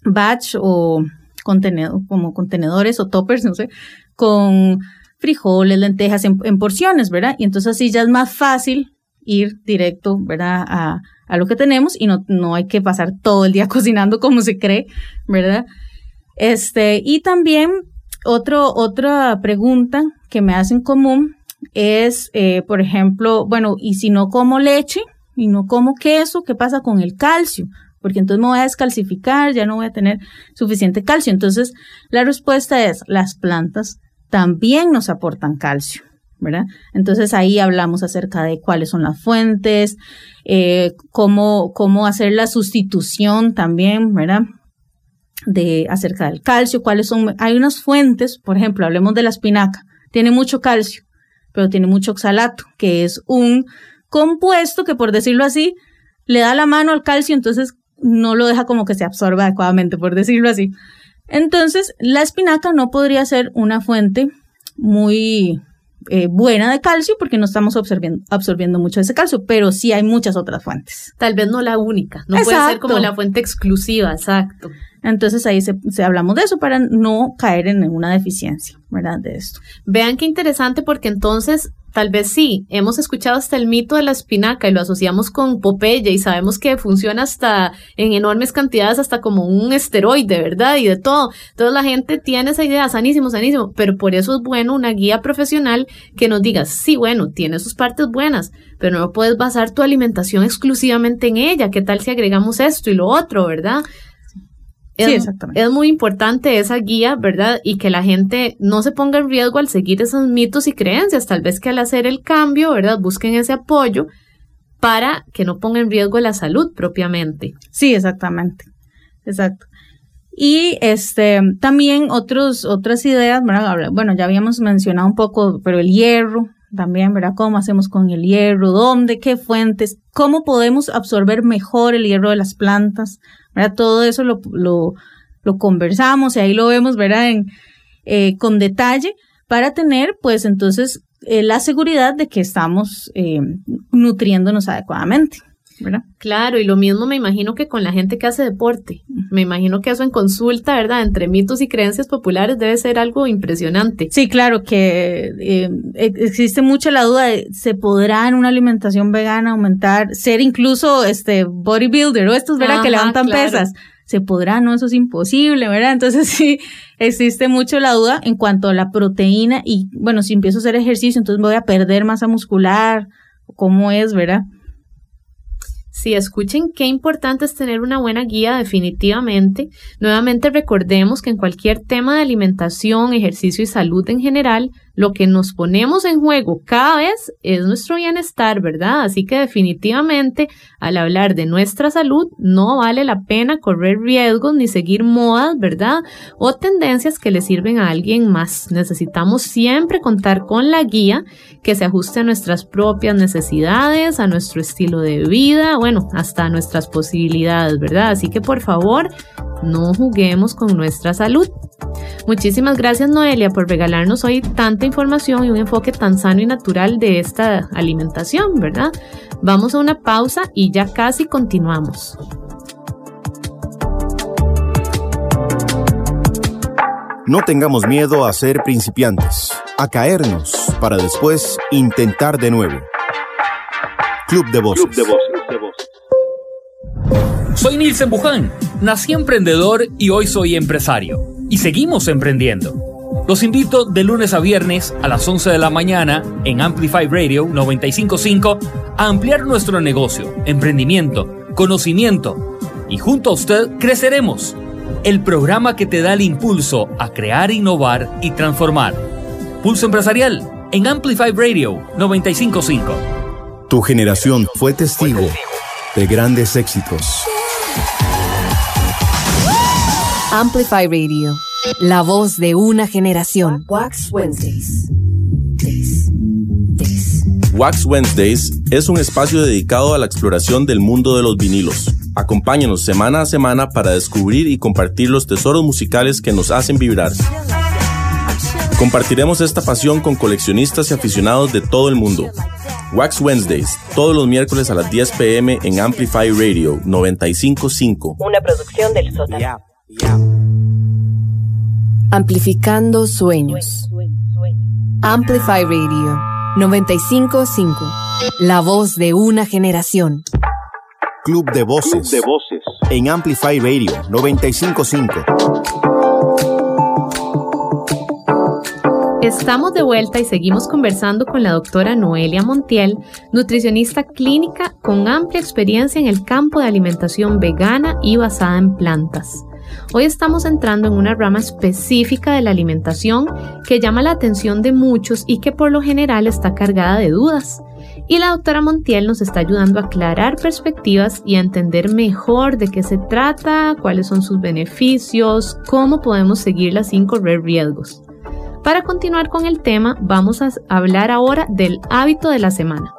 batch o contenedor, como contenedores o toppers, no sé, con frijoles, lentejas en, porciones, ¿verdad? Y entonces así ya es más fácil ir directo, ¿verdad? A, a lo que tenemos y no, no hay que pasar todo el día cocinando como se cree, ¿verdad? Este, y también otra pregunta que me hacen común es, eh, por ejemplo, bueno, y si no como leche, y no como queso, ¿qué pasa con el calcio? Porque entonces me voy a descalcificar, ya no voy a tener suficiente calcio. Entonces, la respuesta es, las plantas también nos aportan calcio. ¿verdad? Entonces ahí hablamos acerca de cuáles son las fuentes, eh, cómo, cómo hacer la sustitución también, ¿verdad? De acerca del calcio, cuáles son, hay unas fuentes, por ejemplo, hablemos de la espinaca, tiene mucho calcio, pero tiene mucho oxalato, que es un compuesto que por decirlo así, le da la mano al calcio, entonces no lo deja como que se absorba adecuadamente, por decirlo así. Entonces, la espinaca no podría ser una fuente muy eh, buena de calcio porque no estamos absorbiendo, absorbiendo mucho ese calcio, pero sí hay muchas otras fuentes. Tal vez no la única, no puede ser como la fuente exclusiva, exacto. Entonces ahí se, se, hablamos de eso para no caer en una deficiencia, ¿verdad? De esto. Vean qué interesante porque entonces Tal vez sí, hemos escuchado hasta el mito de la espinaca y lo asociamos con Popeye y sabemos que funciona hasta en enormes cantidades, hasta como un esteroide, ¿verdad? Y de todo. Entonces la gente tiene esa idea, sanísimo, sanísimo, pero por eso es bueno una guía profesional que nos diga, sí, bueno, tiene sus partes buenas, pero no puedes basar tu alimentación exclusivamente en ella. ¿Qué tal si agregamos esto y lo otro, verdad? Es, sí, exactamente. Es muy importante esa guía, ¿verdad? Y que la gente no se ponga en riesgo al seguir esos mitos y creencias. Tal vez que al hacer el cambio, ¿verdad? Busquen ese apoyo para que no ponga en riesgo la salud propiamente. Sí, exactamente. Exacto. Y este también otros, otras ideas, ¿verdad? Bueno, ya habíamos mencionado un poco, pero el hierro también, ¿verdad? ¿Cómo hacemos con el hierro? ¿Dónde? ¿Qué fuentes? ¿Cómo podemos absorber mejor el hierro de las plantas? Todo eso lo, lo, conversamos y ahí lo vemos, eh, con detalle para tener, pues entonces, eh, la seguridad de que estamos eh, nutriéndonos adecuadamente. ¿Verdad? Claro, y lo mismo me imagino que con la gente que hace deporte. Me imagino que eso en consulta, ¿verdad? Entre mitos y creencias populares debe ser algo impresionante. Sí, claro, que e, existe mucha la duda de se podrá en una alimentación vegana aumentar, ser incluso este bodybuilder o estos, ¿verdad? que levantan pesas. Se podrá, no, eso es imposible, ¿verdad? Entonces sí, existe mucho la duda en cuanto a la proteína y bueno, si empiezo a hacer ejercicio, entonces voy a perder masa muscular, ¿cómo es, verdad? Si escuchen qué importante es tener una buena guía definitivamente. Nuevamente recordemos que en cualquier tema de alimentación, ejercicio y salud en general, lo que nos ponemos en juego cada vez es nuestro bienestar, ¿verdad? Así que definitivamente al hablar de nuestra salud no vale la pena correr riesgos ni seguir modas, ¿verdad? O tendencias que le sirven a alguien más. Necesitamos siempre contar con la guía que se ajuste a nuestras propias necesidades, a nuestro estilo de vida, bueno, hasta a nuestras posibilidades, ¿verdad? Así que por favor, no juguemos con nuestra salud. Muchísimas gracias Noelia por regalarnos hoy tanta información y un enfoque tan sano y natural de esta alimentación, ¿verdad? Vamos a una pausa y ya casi continuamos. No tengamos miedo a ser principiantes, a caernos para después intentar de nuevo. Club de Voces. Club de Voces. Soy Nilsen Buján, nací emprendedor y hoy soy empresario. Y seguimos emprendiendo. Los invito de lunes a viernes a las 11 de la mañana en Amplify Radio 955 a ampliar nuestro negocio, emprendimiento, conocimiento y junto a usted creceremos. El programa que te da el impulso a crear, innovar y transformar. Pulso Empresarial en Amplify Radio 955. Tu generación fue testigo de grandes éxitos. Amplify Radio, la voz de una generación. Wax Wednesdays. Wax Wednesdays es un espacio dedicado a la exploración del mundo de los vinilos. Acompáñanos semana a semana para descubrir y compartir los tesoros musicales que nos hacen vibrar. Compartiremos esta pasión con coleccionistas y aficionados de todo el mundo. Wax Wednesdays, todos los miércoles a las 10 pm en Amplify Radio 955. Una producción del sótano. Amplificando sueños. Amplify Radio 955. La voz de una generación. Club de voces. de voces. En Amplify Radio 955. Estamos de vuelta y seguimos conversando con la doctora Noelia Montiel, nutricionista clínica con amplia experiencia en el campo de alimentación vegana y basada en plantas. Hoy estamos entrando en una rama específica de la alimentación que llama la atención de muchos y que por lo general está cargada de dudas. Y la doctora Montiel nos está ayudando a aclarar perspectivas y a entender mejor de qué se trata, cuáles son sus beneficios, cómo podemos seguirla sin correr riesgos. Para continuar con el tema, vamos a hablar ahora del hábito de la semana.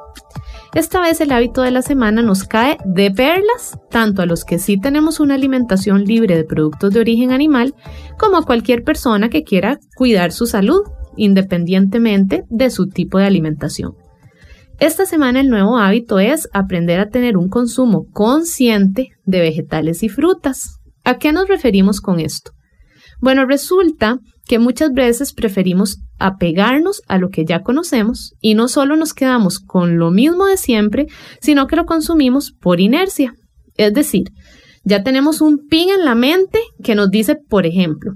Esta vez el hábito de la semana nos cae de perlas, tanto a los que sí tenemos una alimentación libre de productos de origen animal, como a cualquier persona que quiera cuidar su salud, independientemente de su tipo de alimentación. Esta semana el nuevo hábito es aprender a tener un consumo consciente de vegetales y frutas. ¿A qué nos referimos con esto? Bueno, resulta que muchas veces preferimos apegarnos a lo que ya conocemos y no solo nos quedamos con lo mismo de siempre, sino que lo consumimos por inercia. Es decir, ya tenemos un pin en la mente que nos dice, por ejemplo,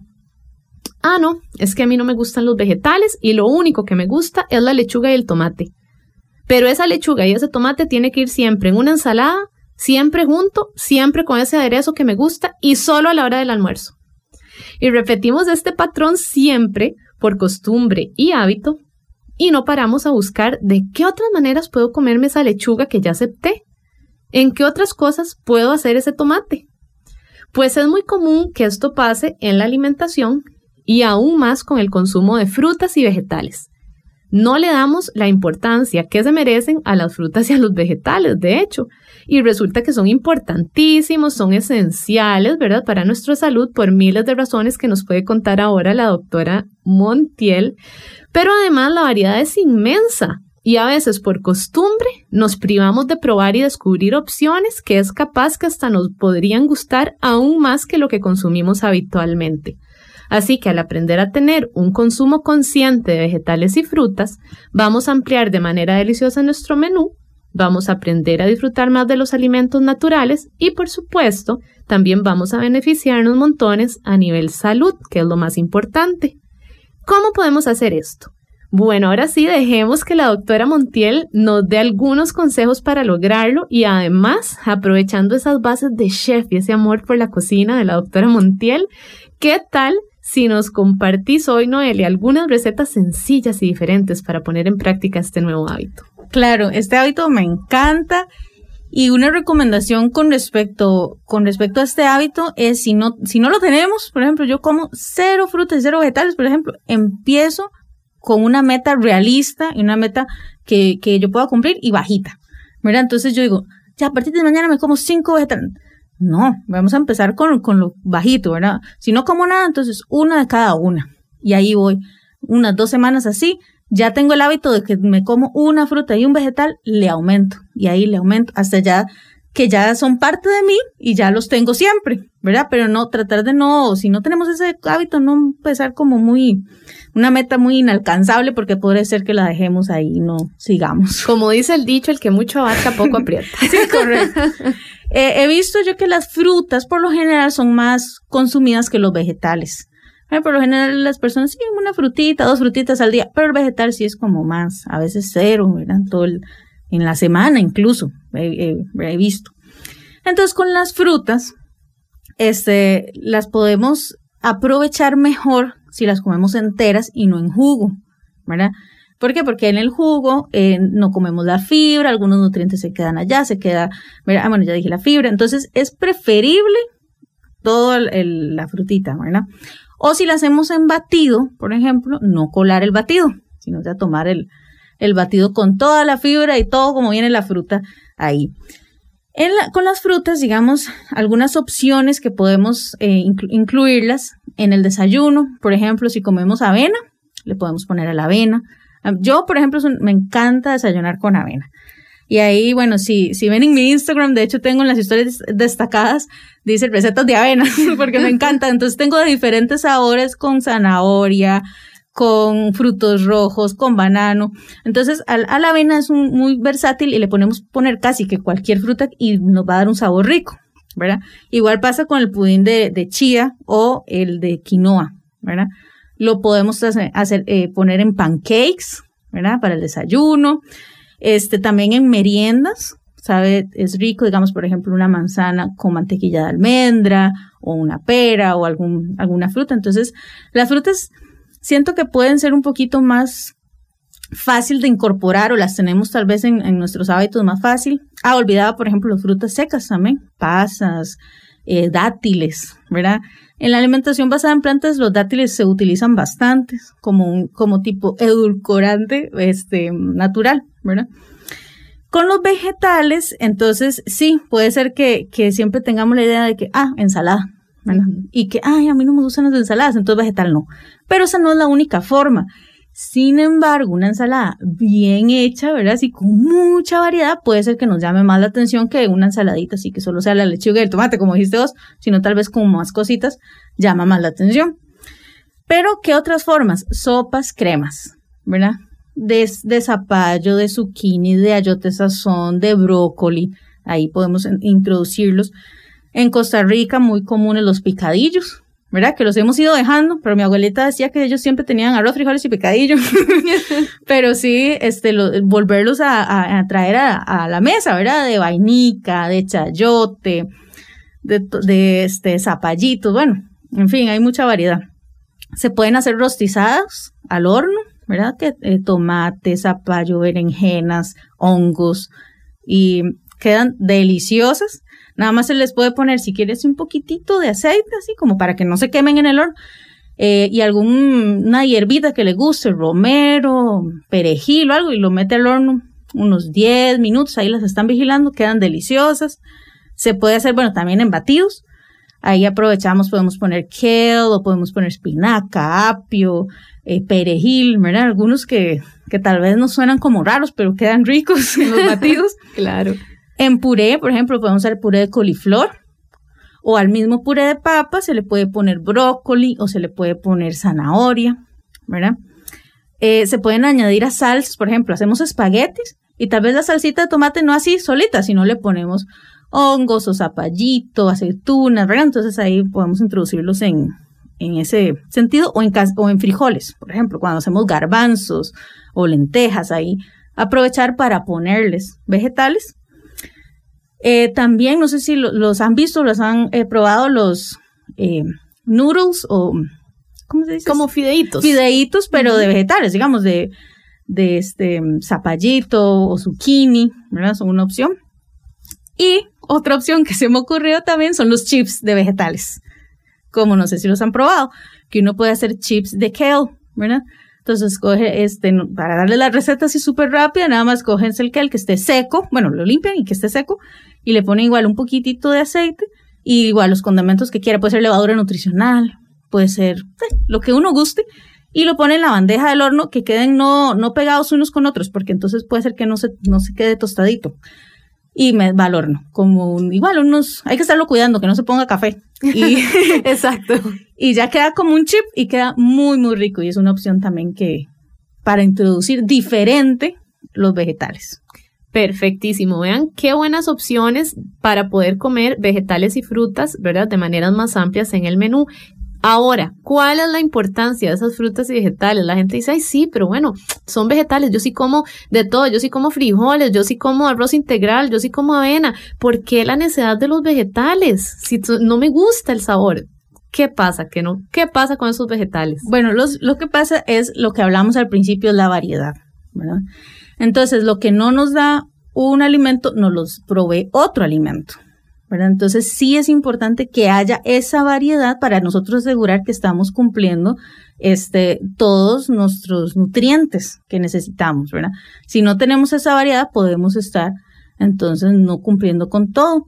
ah, no, es que a mí no me gustan los vegetales y lo único que me gusta es la lechuga y el tomate. Pero esa lechuga y ese tomate tiene que ir siempre en una ensalada, siempre junto, siempre con ese aderezo que me gusta y solo a la hora del almuerzo. Y repetimos este patrón siempre por costumbre y hábito y no paramos a buscar de qué otras maneras puedo comerme esa lechuga que ya acepté. ¿En qué otras cosas puedo hacer ese tomate? Pues es muy común que esto pase en la alimentación y aún más con el consumo de frutas y vegetales. No le damos la importancia que se merecen a las frutas y a los vegetales, de hecho, y resulta que son importantísimos, son esenciales, ¿verdad?, para nuestra salud por miles de razones que nos puede contar ahora la doctora Montiel, pero además la variedad es inmensa y a veces por costumbre nos privamos de probar y descubrir opciones que es capaz que hasta nos podrían gustar aún más que lo que consumimos habitualmente. Así que al aprender a tener un consumo consciente de vegetales y frutas, vamos a ampliar de manera deliciosa nuestro menú, vamos a aprender a disfrutar más de los alimentos naturales y por supuesto también vamos a beneficiarnos montones a nivel salud, que es lo más importante. ¿Cómo podemos hacer esto? Bueno, ahora sí, dejemos que la doctora Montiel nos dé algunos consejos para lograrlo y además, aprovechando esas bases de chef y ese amor por la cocina de la doctora Montiel, ¿qué tal si nos compartís hoy, Noelia, algunas recetas sencillas y diferentes para poner en práctica este nuevo hábito. Claro, este hábito me encanta. Y una recomendación con respecto, con respecto a este hábito es si no, si no lo tenemos, por ejemplo, yo como cero frutas cero vegetales, por ejemplo, empiezo con una meta realista y una meta que, que yo pueda cumplir y bajita. ¿verdad? Entonces yo digo, ya a partir de mañana me como cinco vegetales. No, vamos a empezar con, con lo bajito, ¿verdad? Si no como nada, entonces una de cada una. Y ahí voy, unas dos semanas así, ya tengo el hábito de que me como una fruta y un vegetal, le aumento. Y ahí le aumento hasta ya que ya son parte de mí y ya los tengo siempre, ¿verdad? Pero no, tratar de no, si no tenemos ese hábito, no empezar como muy, una meta muy inalcanzable porque puede ser que la dejemos ahí y no sigamos. Como dice el dicho, el que mucho abarca poco aprieta. sí, correcto. Eh, he visto yo que las frutas por lo general son más consumidas que los vegetales. Eh, por lo general las personas sí, una frutita, dos frutitas al día, pero el vegetal sí es como más, a veces cero, ¿verdad? Todo en la semana incluso, he, visto. Entonces con las frutas, este, las podemos aprovechar mejor si las comemos enteras y no en jugo, ¿verdad? ¿Por qué? Porque en el jugo eh, no comemos la fibra, algunos nutrientes se quedan allá, se queda, ah, bueno, ya dije la fibra, entonces es preferible toda la frutita, ¿verdad? O si la hacemos en batido, por ejemplo, no colar el batido, sino ya tomar el, el batido con toda la fibra y todo como viene la fruta ahí. con las frutas, digamos, algunas opciones que podemos eh, incluirlas en el desayuno, por ejemplo, si comemos avena, le podemos poner a la avena, yo, por ejemplo, me encanta desayunar con avena. Y ahí, bueno, si, si ven en mi Instagram, de hecho tengo en las historias destacadas, dice recetas de avena, porque me encanta. Entonces tengo de diferentes sabores con zanahoria, con frutos rojos, con banano. Entonces, a, la avena es muy versátil y le ponemos poner casi que cualquier fruta y nos va a dar un sabor rico, ¿verdad? Igual pasa con el pudín de, de chía o el de quinoa, ¿verdad? Lo podemos hacer, eh, poner en pancakes, ¿verdad? Para el desayuno. Este, también en meriendas, sabe, es rico, digamos, por ejemplo, una manzana con mantequilla de almendra o una pera o algún, alguna fruta. Entonces, las frutas siento que pueden ser un poquito más fácil de incorporar o las tenemos tal vez en, nuestros hábitos más fácil. Ah, olvidaba, por ejemplo, las frutas secas también, pasas, eh, dátiles, ¿verdad? En la alimentación basada en plantas, los dátiles se utilizan bastante como, como tipo edulcorante este, natural, ¿verdad? Con los vegetales, entonces sí, puede ser que, que siempre tengamos la idea de que, ah, ensalada. Y que, ay, a mí no me gustan las ensaladas, entonces vegetal no. Pero esa no es la única forma. Sin embargo, una ensalada bien hecha, ¿verdad? Así con mucha variedad, puede ser que nos llame más la atención que una ensaladita, así que solo sea la lechuga y el tomate, como dijiste vos, sino tal vez con más cositas, llama más la atención. Pero, ¿qué otras formas? Sopas, cremas, ¿verdad? De, zapallo, de zucchini, de ayote sazón, de brócoli, ahí podemos introducirlos. En Costa Rica, muy comunes los picadillos, ¿verdad? Que los hemos ido dejando, pero mi abuelita decía que ellos siempre tenían arroz, frijoles y picadillo. pero sí, este, volverlos a, traer a, la mesa, ¿verdad? De vainica, de chayote, de, este, zapallitos, bueno, en fin, hay mucha variedad. Se pueden hacer rostizadas al horno, ¿verdad? Que eh, tomate, zapallo, berenjenas, hongos, y quedan deliciosas. Nada más se les puede poner, si quieres, un poquitito de aceite, así como para que no se quemen en el horno. Eh, y alguna hierbita que le guste, romero, perejil o algo, y lo mete al horno unos 10 minutos, ahí las están vigilando, quedan deliciosas. Se puede hacer, bueno, también en batidos. Ahí aprovechamos, podemos poner kale o podemos poner espinaca, apio, eh, perejil, ¿verdad? Algunos que, que tal vez no suenan como raros, pero quedan ricos en los batidos. claro. En puré, por ejemplo, podemos hacer puré de coliflor o al mismo puré de papa se le puede poner brócoli o se le puede poner zanahoria, ¿verdad? Eh, se pueden añadir a salsas, por ejemplo, hacemos espaguetis y tal vez la salsita de tomate no así solita, sino le ponemos hongos o zapallito, aceitunas, ¿verdad? Entonces ahí podemos introducirlos en, en ese sentido o en, o en frijoles, por ejemplo, cuando hacemos garbanzos o lentejas ahí, aprovechar para ponerles vegetales eh, también, no sé si los han visto, los han eh, probado los eh, noodles o, ¿cómo se dice? Como fideitos. Fideitos, pero de vegetales, digamos, de, de este zapallito o zucchini, ¿verdad? Son una opción. Y otra opción que se me ocurrió también son los chips de vegetales. Como no sé si los han probado, que uno puede hacer chips de kale, ¿verdad? Entonces coge este, para darle la receta así súper rápida, nada más cogen el kale que esté seco, bueno, lo limpian y que esté seco, y le ponen igual un poquitito de aceite y igual los condimentos que quiera, puede ser levadura nutricional, puede ser eh, lo que uno guste y lo pone en la bandeja del horno que queden no, no pegados unos con otros, porque entonces puede ser que no se, no se quede tostadito. Y me va al horno, como igual unos, hay que estarlo cuidando, que no se ponga café. Y, Exacto. Y ya queda como un chip y queda muy, muy rico. Y es una opción también que, para introducir diferente los vegetales. Perfectísimo. Vean qué buenas opciones para poder comer vegetales y frutas, ¿verdad? De maneras más amplias en el menú. Ahora, ¿cuál es la importancia de esas frutas y vegetales? La gente dice, ay, sí, pero bueno, son vegetales, yo sí como de todo, yo sí como frijoles, yo sí como arroz integral, yo sí como avena. ¿Por qué la necesidad de los vegetales? Si no me gusta el sabor. ¿Qué pasa? ¿Qué no? ¿Qué pasa con esos vegetales? Bueno, los, lo que pasa es lo que hablamos al principio, la variedad, ¿verdad? Entonces, lo que no nos da un alimento, nos los provee otro alimento. Entonces, sí es importante que haya esa variedad para nosotros asegurar que estamos cumpliendo este, todos nuestros nutrientes que necesitamos, ¿verdad? Si no tenemos esa variedad, podemos estar entonces no cumpliendo con todo.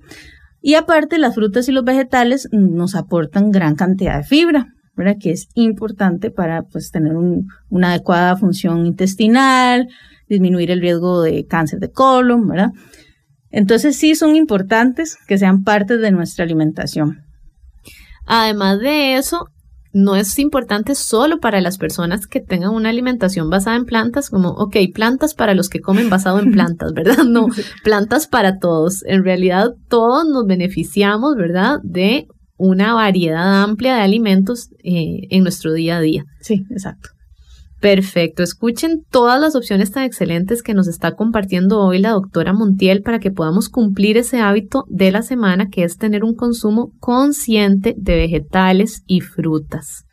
Y aparte, las frutas y los vegetales nos aportan gran cantidad de fibra, ¿verdad? Que es importante para pues, tener una adecuada función intestinal, disminuir el riesgo de cáncer de colon, ¿verdad? Entonces sí son importantes que sean parte de nuestra alimentación. Además de eso, no es importante solo para las personas que tengan una alimentación basada en plantas, como, ok, plantas para los que comen basado en plantas, ¿verdad? No, plantas para todos. En realidad, todos nos beneficiamos, ¿verdad? De una variedad amplia de alimentos eh, en nuestro día a día. Sí, exacto. Perfecto. Escuchen todas las opciones tan excelentes que nos está compartiendo hoy la doctora Montiel para que podamos cumplir ese hábito de la semana que es tener un consumo consciente de vegetales y frutas.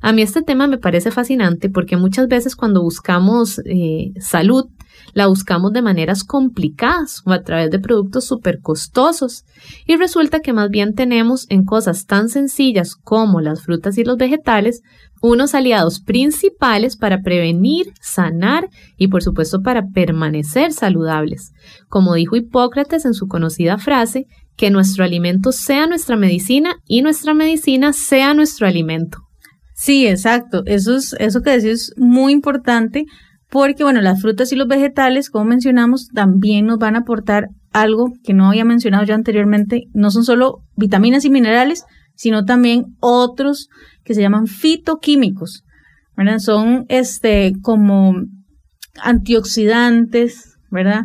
A mí este tema me parece fascinante porque muchas veces cuando buscamos eh, salud, la buscamos de maneras complicadas o a través de productos súper costosos y resulta que más bien tenemos en cosas tan sencillas como las frutas y los vegetales unos aliados principales para prevenir, sanar y por supuesto para permanecer saludables. Como dijo Hipócrates en su conocida frase, que nuestro alimento sea nuestra medicina y nuestra medicina sea nuestro alimento. Sí, exacto. Eso, es, eso que decís es muy importante porque, bueno, las frutas y los vegetales, como mencionamos, también nos van a aportar algo que no había mencionado yo anteriormente. No son solo vitaminas y minerales, sino también otros que se llaman fitoquímicos. ¿verdad? Son este, como antioxidantes, ¿verdad?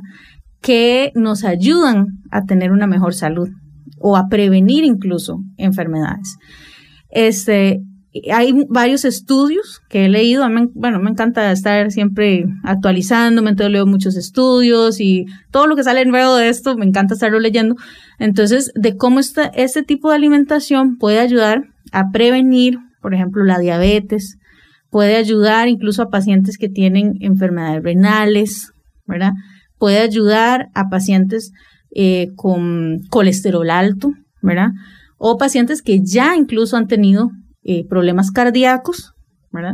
Que nos ayudan a tener una mejor salud o a prevenir incluso enfermedades. Este, hay varios estudios que he leído, bueno, me encanta estar siempre actualizándome, entonces leo muchos estudios y todo lo que sale nuevo de esto, me encanta estarlo leyendo. Entonces, de cómo este tipo de alimentación puede ayudar a prevenir, por ejemplo, la diabetes, puede ayudar incluso a pacientes que tienen enfermedades renales, ¿verdad? Puede ayudar a pacientes eh, con colesterol alto, ¿verdad? O pacientes que ya incluso han tenido eh, problemas cardíacos, ¿verdad?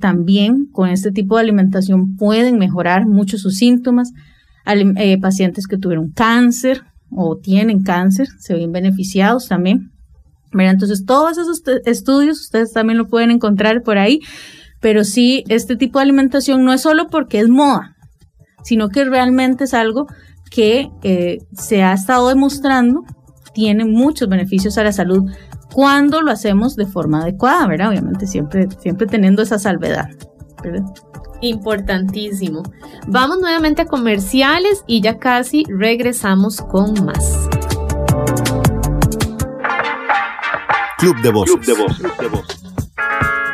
También con este tipo de alimentación pueden mejorar mucho sus síntomas. Eh, pacientes que tuvieron cáncer o tienen cáncer se ven beneficiados también. ¿verdad? Entonces, todos esos estudios ustedes también lo pueden encontrar por ahí, pero sí, este tipo de alimentación no es solo porque es moda, sino que realmente es algo que eh, se ha estado demostrando tiene muchos beneficios a la salud cuando lo hacemos de forma adecuada, ¿verdad? Obviamente siempre, siempre teniendo esa salvedad, ¿verdad? Importantísimo. Vamos nuevamente a comerciales y ya casi regresamos con más. Club de Voces. Club de Voces.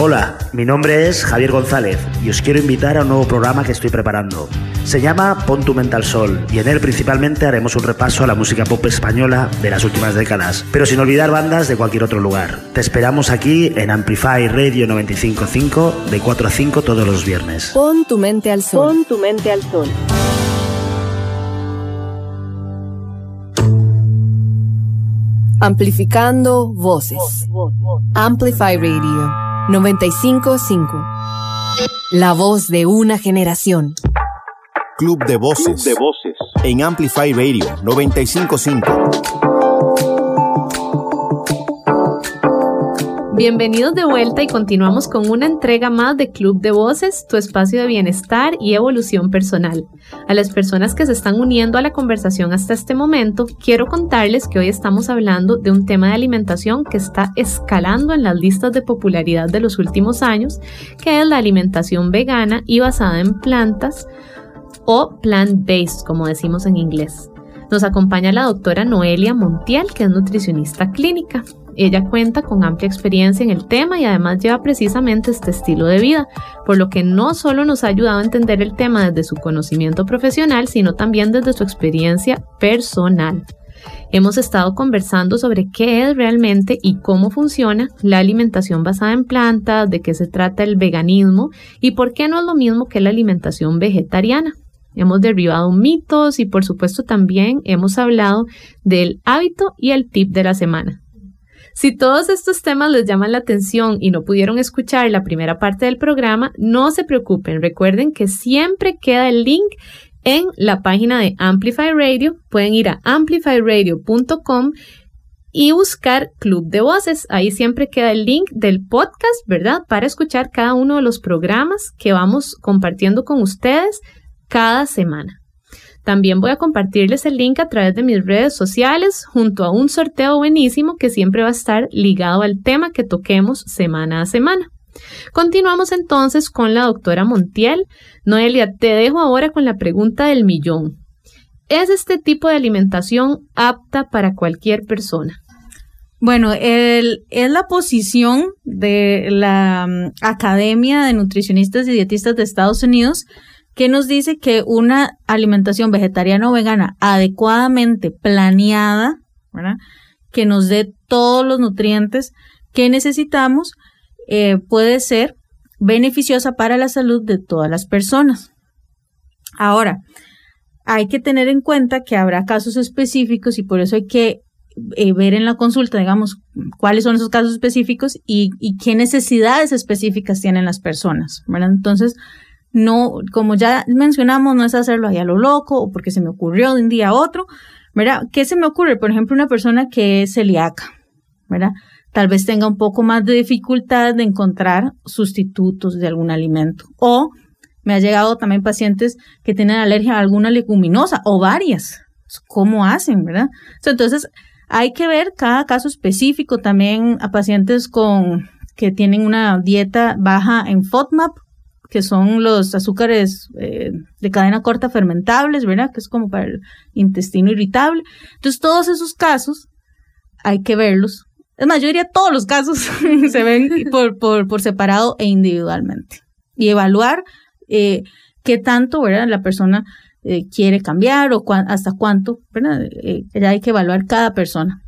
Hola, mi nombre es Javier González y os quiero invitar a un nuevo programa que estoy preparando. Se llama Pon tu mental sol y en él principalmente haremos un repaso a la música pop española de las últimas décadas, pero sin olvidar bandas de cualquier otro lugar. Te esperamos aquí en Amplify Radio 955 de 4 a 5 todos los viernes. Pon tu mente al sol. Pon tu mente al sol. Amplificando voces. Amplify Radio 955. La voz de una generación. Club de Voces. de Voces. En Amplify Radio 955. Bienvenidos de vuelta y continuamos con una entrega más de Club de Voces, tu espacio de bienestar y evolución personal. A las personas que se están uniendo a la conversación hasta este momento, quiero contarles que hoy estamos hablando de un tema de alimentación que está escalando en las listas de popularidad de los últimos años, que es la alimentación vegana y basada en plantas o plant-based, como decimos en inglés. Nos acompaña la doctora Noelia Montiel, que es nutricionista clínica. Ella cuenta con amplia experiencia en el tema y además lleva precisamente este estilo de vida, por lo que no solo nos ha ayudado a entender el tema desde su conocimiento profesional, sino también desde su experiencia personal. Hemos estado conversando sobre qué es realmente y cómo funciona la alimentación basada en plantas, de qué se trata el veganismo y por qué no es lo mismo que la alimentación vegetariana. Hemos derribado mitos y por supuesto también hemos hablado del hábito y el tip de la semana. Si todos estos temas les llaman la atención y no pudieron escuchar la primera parte del programa, no se preocupen. Recuerden que siempre queda el link en la página de Amplify Radio. Pueden ir a amplifyradio.com y buscar Club de Voces. Ahí siempre queda el link del podcast, ¿verdad? Para escuchar cada uno de los programas que vamos compartiendo con ustedes cada semana. También voy a compartirles el link a través de mis redes sociales junto a un sorteo buenísimo que siempre va a estar ligado al tema que toquemos semana a semana. Continuamos entonces con la doctora Montiel. Noelia, te dejo ahora con la pregunta del millón. ¿Es este tipo de alimentación apta para cualquier persona? Bueno, es la posición de la mm, Academia de Nutricionistas y Dietistas de Estados Unidos que nos dice que una alimentación vegetariana o vegana adecuadamente planeada, que nos dé todos los nutrientes que necesitamos, eh, puede ser beneficiosa para la salud de todas las personas. Ahora, hay que tener en cuenta que habrá casos específicos y por eso hay que eh, ver en la consulta, digamos, cuáles son esos casos específicos y, qué necesidades específicas tienen las personas, Entonces, no, como ya mencionamos, no es hacerlo ahí a lo loco o porque se me ocurrió de un día a otro, ¿verdad? ¿Qué se me ocurre? Por ejemplo, una persona que es celíaca, ¿verdad? Tal vez tenga un poco más de dificultad de encontrar sustitutos de algún alimento. O me ha llegado también pacientes que tienen alergia a alguna leguminosa o varias. ¿Cómo hacen, verdad? Entonces, hay que ver cada caso específico también a pacientes con que tienen una dieta baja en FODMAP, que son los azúcares eh, de cadena corta fermentables, ¿verdad? Que es como para el intestino irritable. Entonces, todos esos casos hay que verlos. Es más, diría todos los casos se ven por, por, por, separado e individualmente. Y evaluar eh, qué tanto, ¿verdad? La persona eh, quiere cambiar o hasta cuánto, ¿verdad? Eh, ya hay que evaluar cada persona.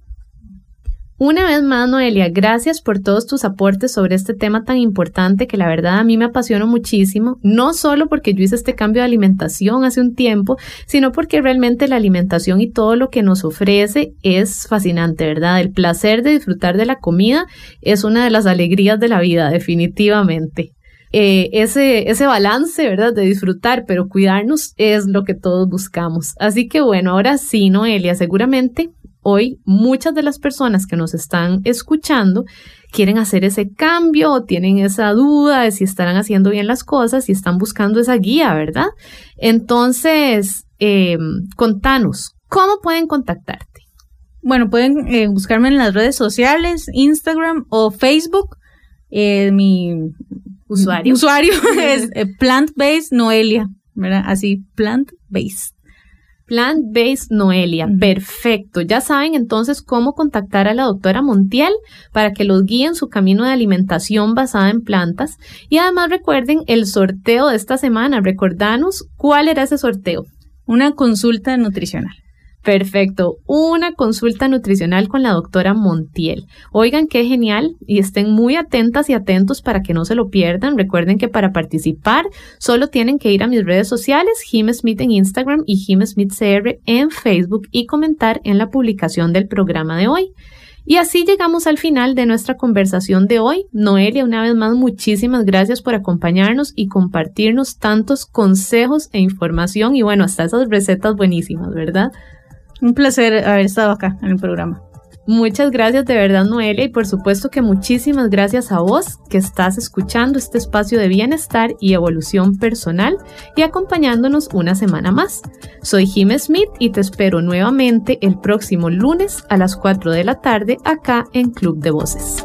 Una vez más, Noelia, gracias por todos tus aportes sobre este tema tan importante que la verdad a mí me apasiona muchísimo, no solo porque yo hice este cambio de alimentación hace un tiempo, sino porque realmente la alimentación y todo lo que nos ofrece es fascinante, ¿verdad? El placer de disfrutar de la comida es una de las alegrías de la vida, definitivamente. Eh, ese, ese balance, ¿verdad? De disfrutar, pero cuidarnos es lo que todos buscamos. Así que bueno, ahora sí, Noelia, seguramente hoy muchas de las personas que nos están escuchando quieren hacer ese cambio o tienen esa duda de si estarán haciendo bien las cosas y están buscando esa guía, ¿verdad? Entonces, eh, contanos, ¿cómo pueden contactarte? Bueno, pueden eh, buscarme en las redes sociales, Instagram o Facebook. mi usuario. Usuario es eh, plant-based Noelia, ¿verdad? Así, plant-based. Plant-Based Noelia. Perfecto. Ya saben entonces cómo contactar a la doctora Montiel para que los guíe en su camino de alimentación basada en plantas. Y además recuerden el sorteo de esta semana. Recordanos cuál era ese sorteo. Una consulta nutricional. Perfecto, una consulta nutricional con la doctora Montiel. Oigan qué genial y estén muy atentas y atentos para que no se lo pierdan. Recuerden que para participar solo tienen que ir a mis redes sociales, Jim Smith en Instagram y Jim Smith CR en Facebook y comentar en la publicación del programa de hoy. Y así llegamos al final de nuestra conversación de hoy. Noelia, una vez más, muchísimas gracias por acompañarnos y compartirnos tantos consejos e información y bueno, hasta esas recetas buenísimas, ¿verdad? Un placer haber estado acá en el programa. Muchas gracias de verdad, Noelia, y por supuesto que muchísimas gracias a vos que estás escuchando este espacio de bienestar y evolución personal y acompañándonos una semana más. Soy Jim Smith y te espero nuevamente el próximo lunes a las 4 de la tarde acá en Club de Voces.